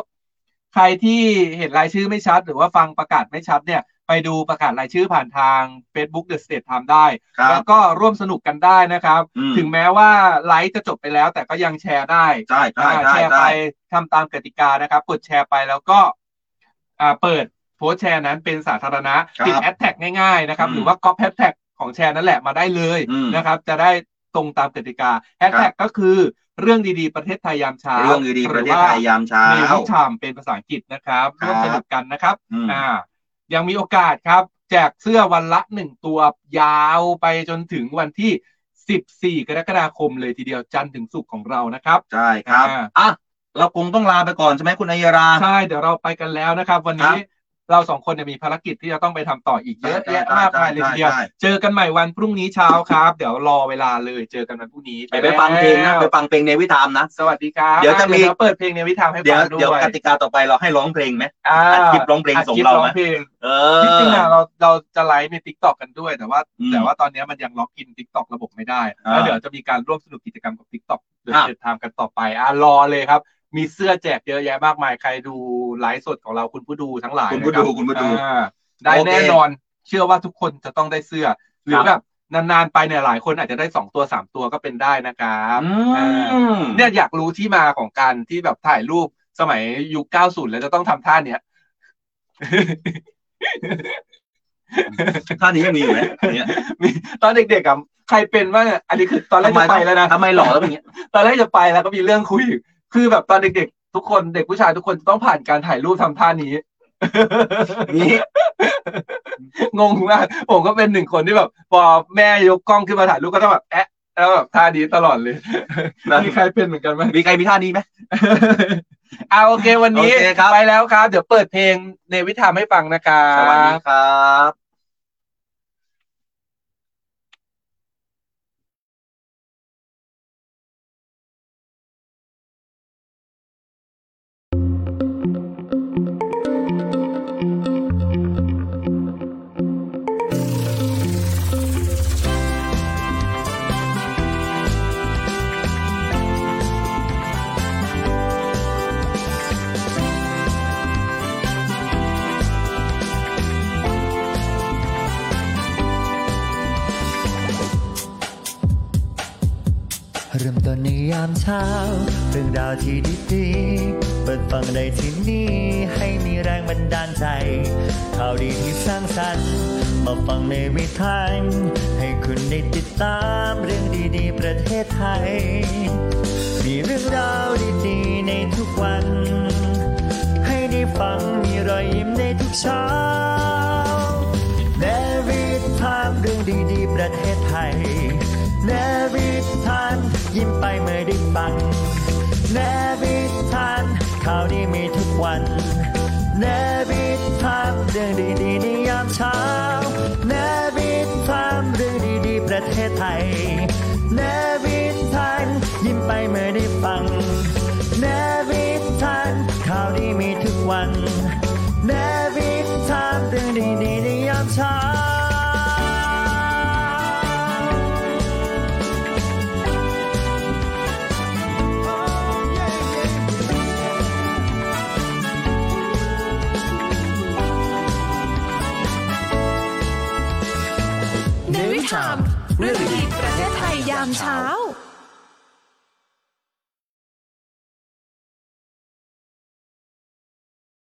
ใครที่เห็นรายชื่อไม่ชัด หรือว่าฟังประกาศไม่ชัดเนี่ย ไปดูประกาศรายชื่อผ่านทาง Facebook The State Time ได้ ครัแล้บ วก็ร่วมสนุกกันได้นะครับ อืมถึงแม้ว่าไลฟ์จะจบไปแล้ว แต่ก็ยังแชร์ได้ใช่ใช่อ่าใช่แชร์ใช่ไปทำตามกติกานะครับ กดแชร์ไปแล้วก็ อ่าเปิดโพสต์แชร์นั้นเป็นสาธารณะ ครับติดแฮชแท็กง่ายๆนะครับ อืมหรือว่าก๊อปแฮชแท็กของแชร์นั่นแหละมาได้เลยอืมนะครับ จะได้ตรงตามกติกาแฮชแท็กก็คือ เรื่องดีๆประเทศไทยยามเช้าเรื่องดีๆประเทศไทยยามเช้า Navy Time เป็นภาษาอังกฤษนะครับครับร่วมสนุกกันนะครับอืมอ่ายังมีโอกาสครับ แจกเสื้อวันละหนึ่งตัวยาวไปจนถึงวันที่ 14 กรกฎาคมเลยทีเดียวจันทร์ถึงศุกร์ของเรานะครับใช่ครับอ่าอะเราคงต้องลาไปก่อนใช่ไหมคุณอัยรา ใช่ เดี๋ยวเราไปกันแล้วนะครับ วันนี้ เราสองคนเนี่ยมีภารกิจที่จะต้องไปทำต่ออีกเยอะใช่แยะใช่มากมายเลยใช่ทีเดียวใช่เจอกันใหม่วันพรุ่งนี้เช้าครับ เดี๋ยวรอเวลาเลยเจอกันวันพรุ่งนี้ไปไปฟังเพลงนะไปฟังเพลง Navy Time นะสวัสดีครับเดี๋ยวจะมีอ่เปิดเพลง Navy Time ให้เดี๋ยฟัวงด้เดี๋ยววยกติกาต่อไปเราให้ร้องเพลงไหมอ่าอัดคลิปร้องเพลงอัดส่งคลิปเราร้องไหมเพลงเอจอริงๆอะเราเราจะไลฟ์ใน TikTok กันด้วยแต่ว่าอืมแต่ว่าตอนนี้มันยัง login TikTok ระบบไม่ได้อ่าแล้วเดี๋ยวจะมีการร่วมสนุกกิจกรรมกับ TikTokเดินอะเดินทางกันต่อไปอะรอเลยครับ มีเสื้อแจกเยอะแยะมากมายใครดูไลฟ์สดของเราคุณผู้ดูทั้งหลายคุณผู้นะรับดูคุณผู้ดูอ่าได้โอเคแน่นอน เชื่อว่าทุกคนจะต้องได้เสื้อ หรือครับแบบนานๆไปเนี่ยหลายคนอาจจะได้สองตัวสามตัวก็เป็นได้นะครับอือ่ามเนี่ยอยากรู้ที่มาของการที่แบบถ่ายรูปสมัยยุค90แล้วจะต้องทำท่าเนี้ยท่านี้ยังมีอยู่ไหมเนี่ยมีตอนเด็กๆอะใครเป็นบ้างอะอันนี้คือตอนแรกจะไปแล้วนะทำไมหล่อแล้วเป็นอย่างเงี้ย ตอนแรกจะไปแล้วก็มีเรื่องคุย คือแบบตอนเด็กๆ ทุกคนเด็กผู้ชายทุกคนจะต้องผ่านการถ่ายรูปทำท่านี้นี่งงมากผมก็เป็นหนึ่งคนที่แบบพอแม่ยกกล้องขึ้นมาถ่ายรูปก็ต้องแบบแอะแล้วแบบท่านี้ตลอดเลยนะมีใครเป็นเหมือนกันไหมมีใครมีท่านี้ไหมเอาโอเควันนี้โอเคครับไปแล้วครับ เดี๋ยวเปิดเพลงในวิธามให้ฟังนะครัสวัสดีบครับ เริ่มต้นในยามเช้า เรื่องราวที่ดีๆเปิดฟังได้ที่นี่ ให้มีแรงบันดาลใจ ข่าวดีที่สร้างสรรค์ มาฟังในวิถีให้คุณได้ติดตามเรื่องดีๆ ประเทศไทย มีเรื่องราวดีๆ ในทุกวัน ให้ได้ฟังมีรอยยิ้มในทุกเช้าเนวิทามเรื่องดีๆ ประเทศไทยเนวิทาน ยิ้มไปเมื่อได้ฟังเนวิทานข่าวดีมีทุกวันเนวิทามเรื่องดีๆในยามเช้าเนวิทามเรื่องดีๆประเทศไทยเนวิทานยิ้มไปเมื่อได้ฟังเนวิทานข่าวดีมีทุกวันเนวิทามเรื่องดีๆในยามเช้า เรื่องดีประเทศไทยยามเช้า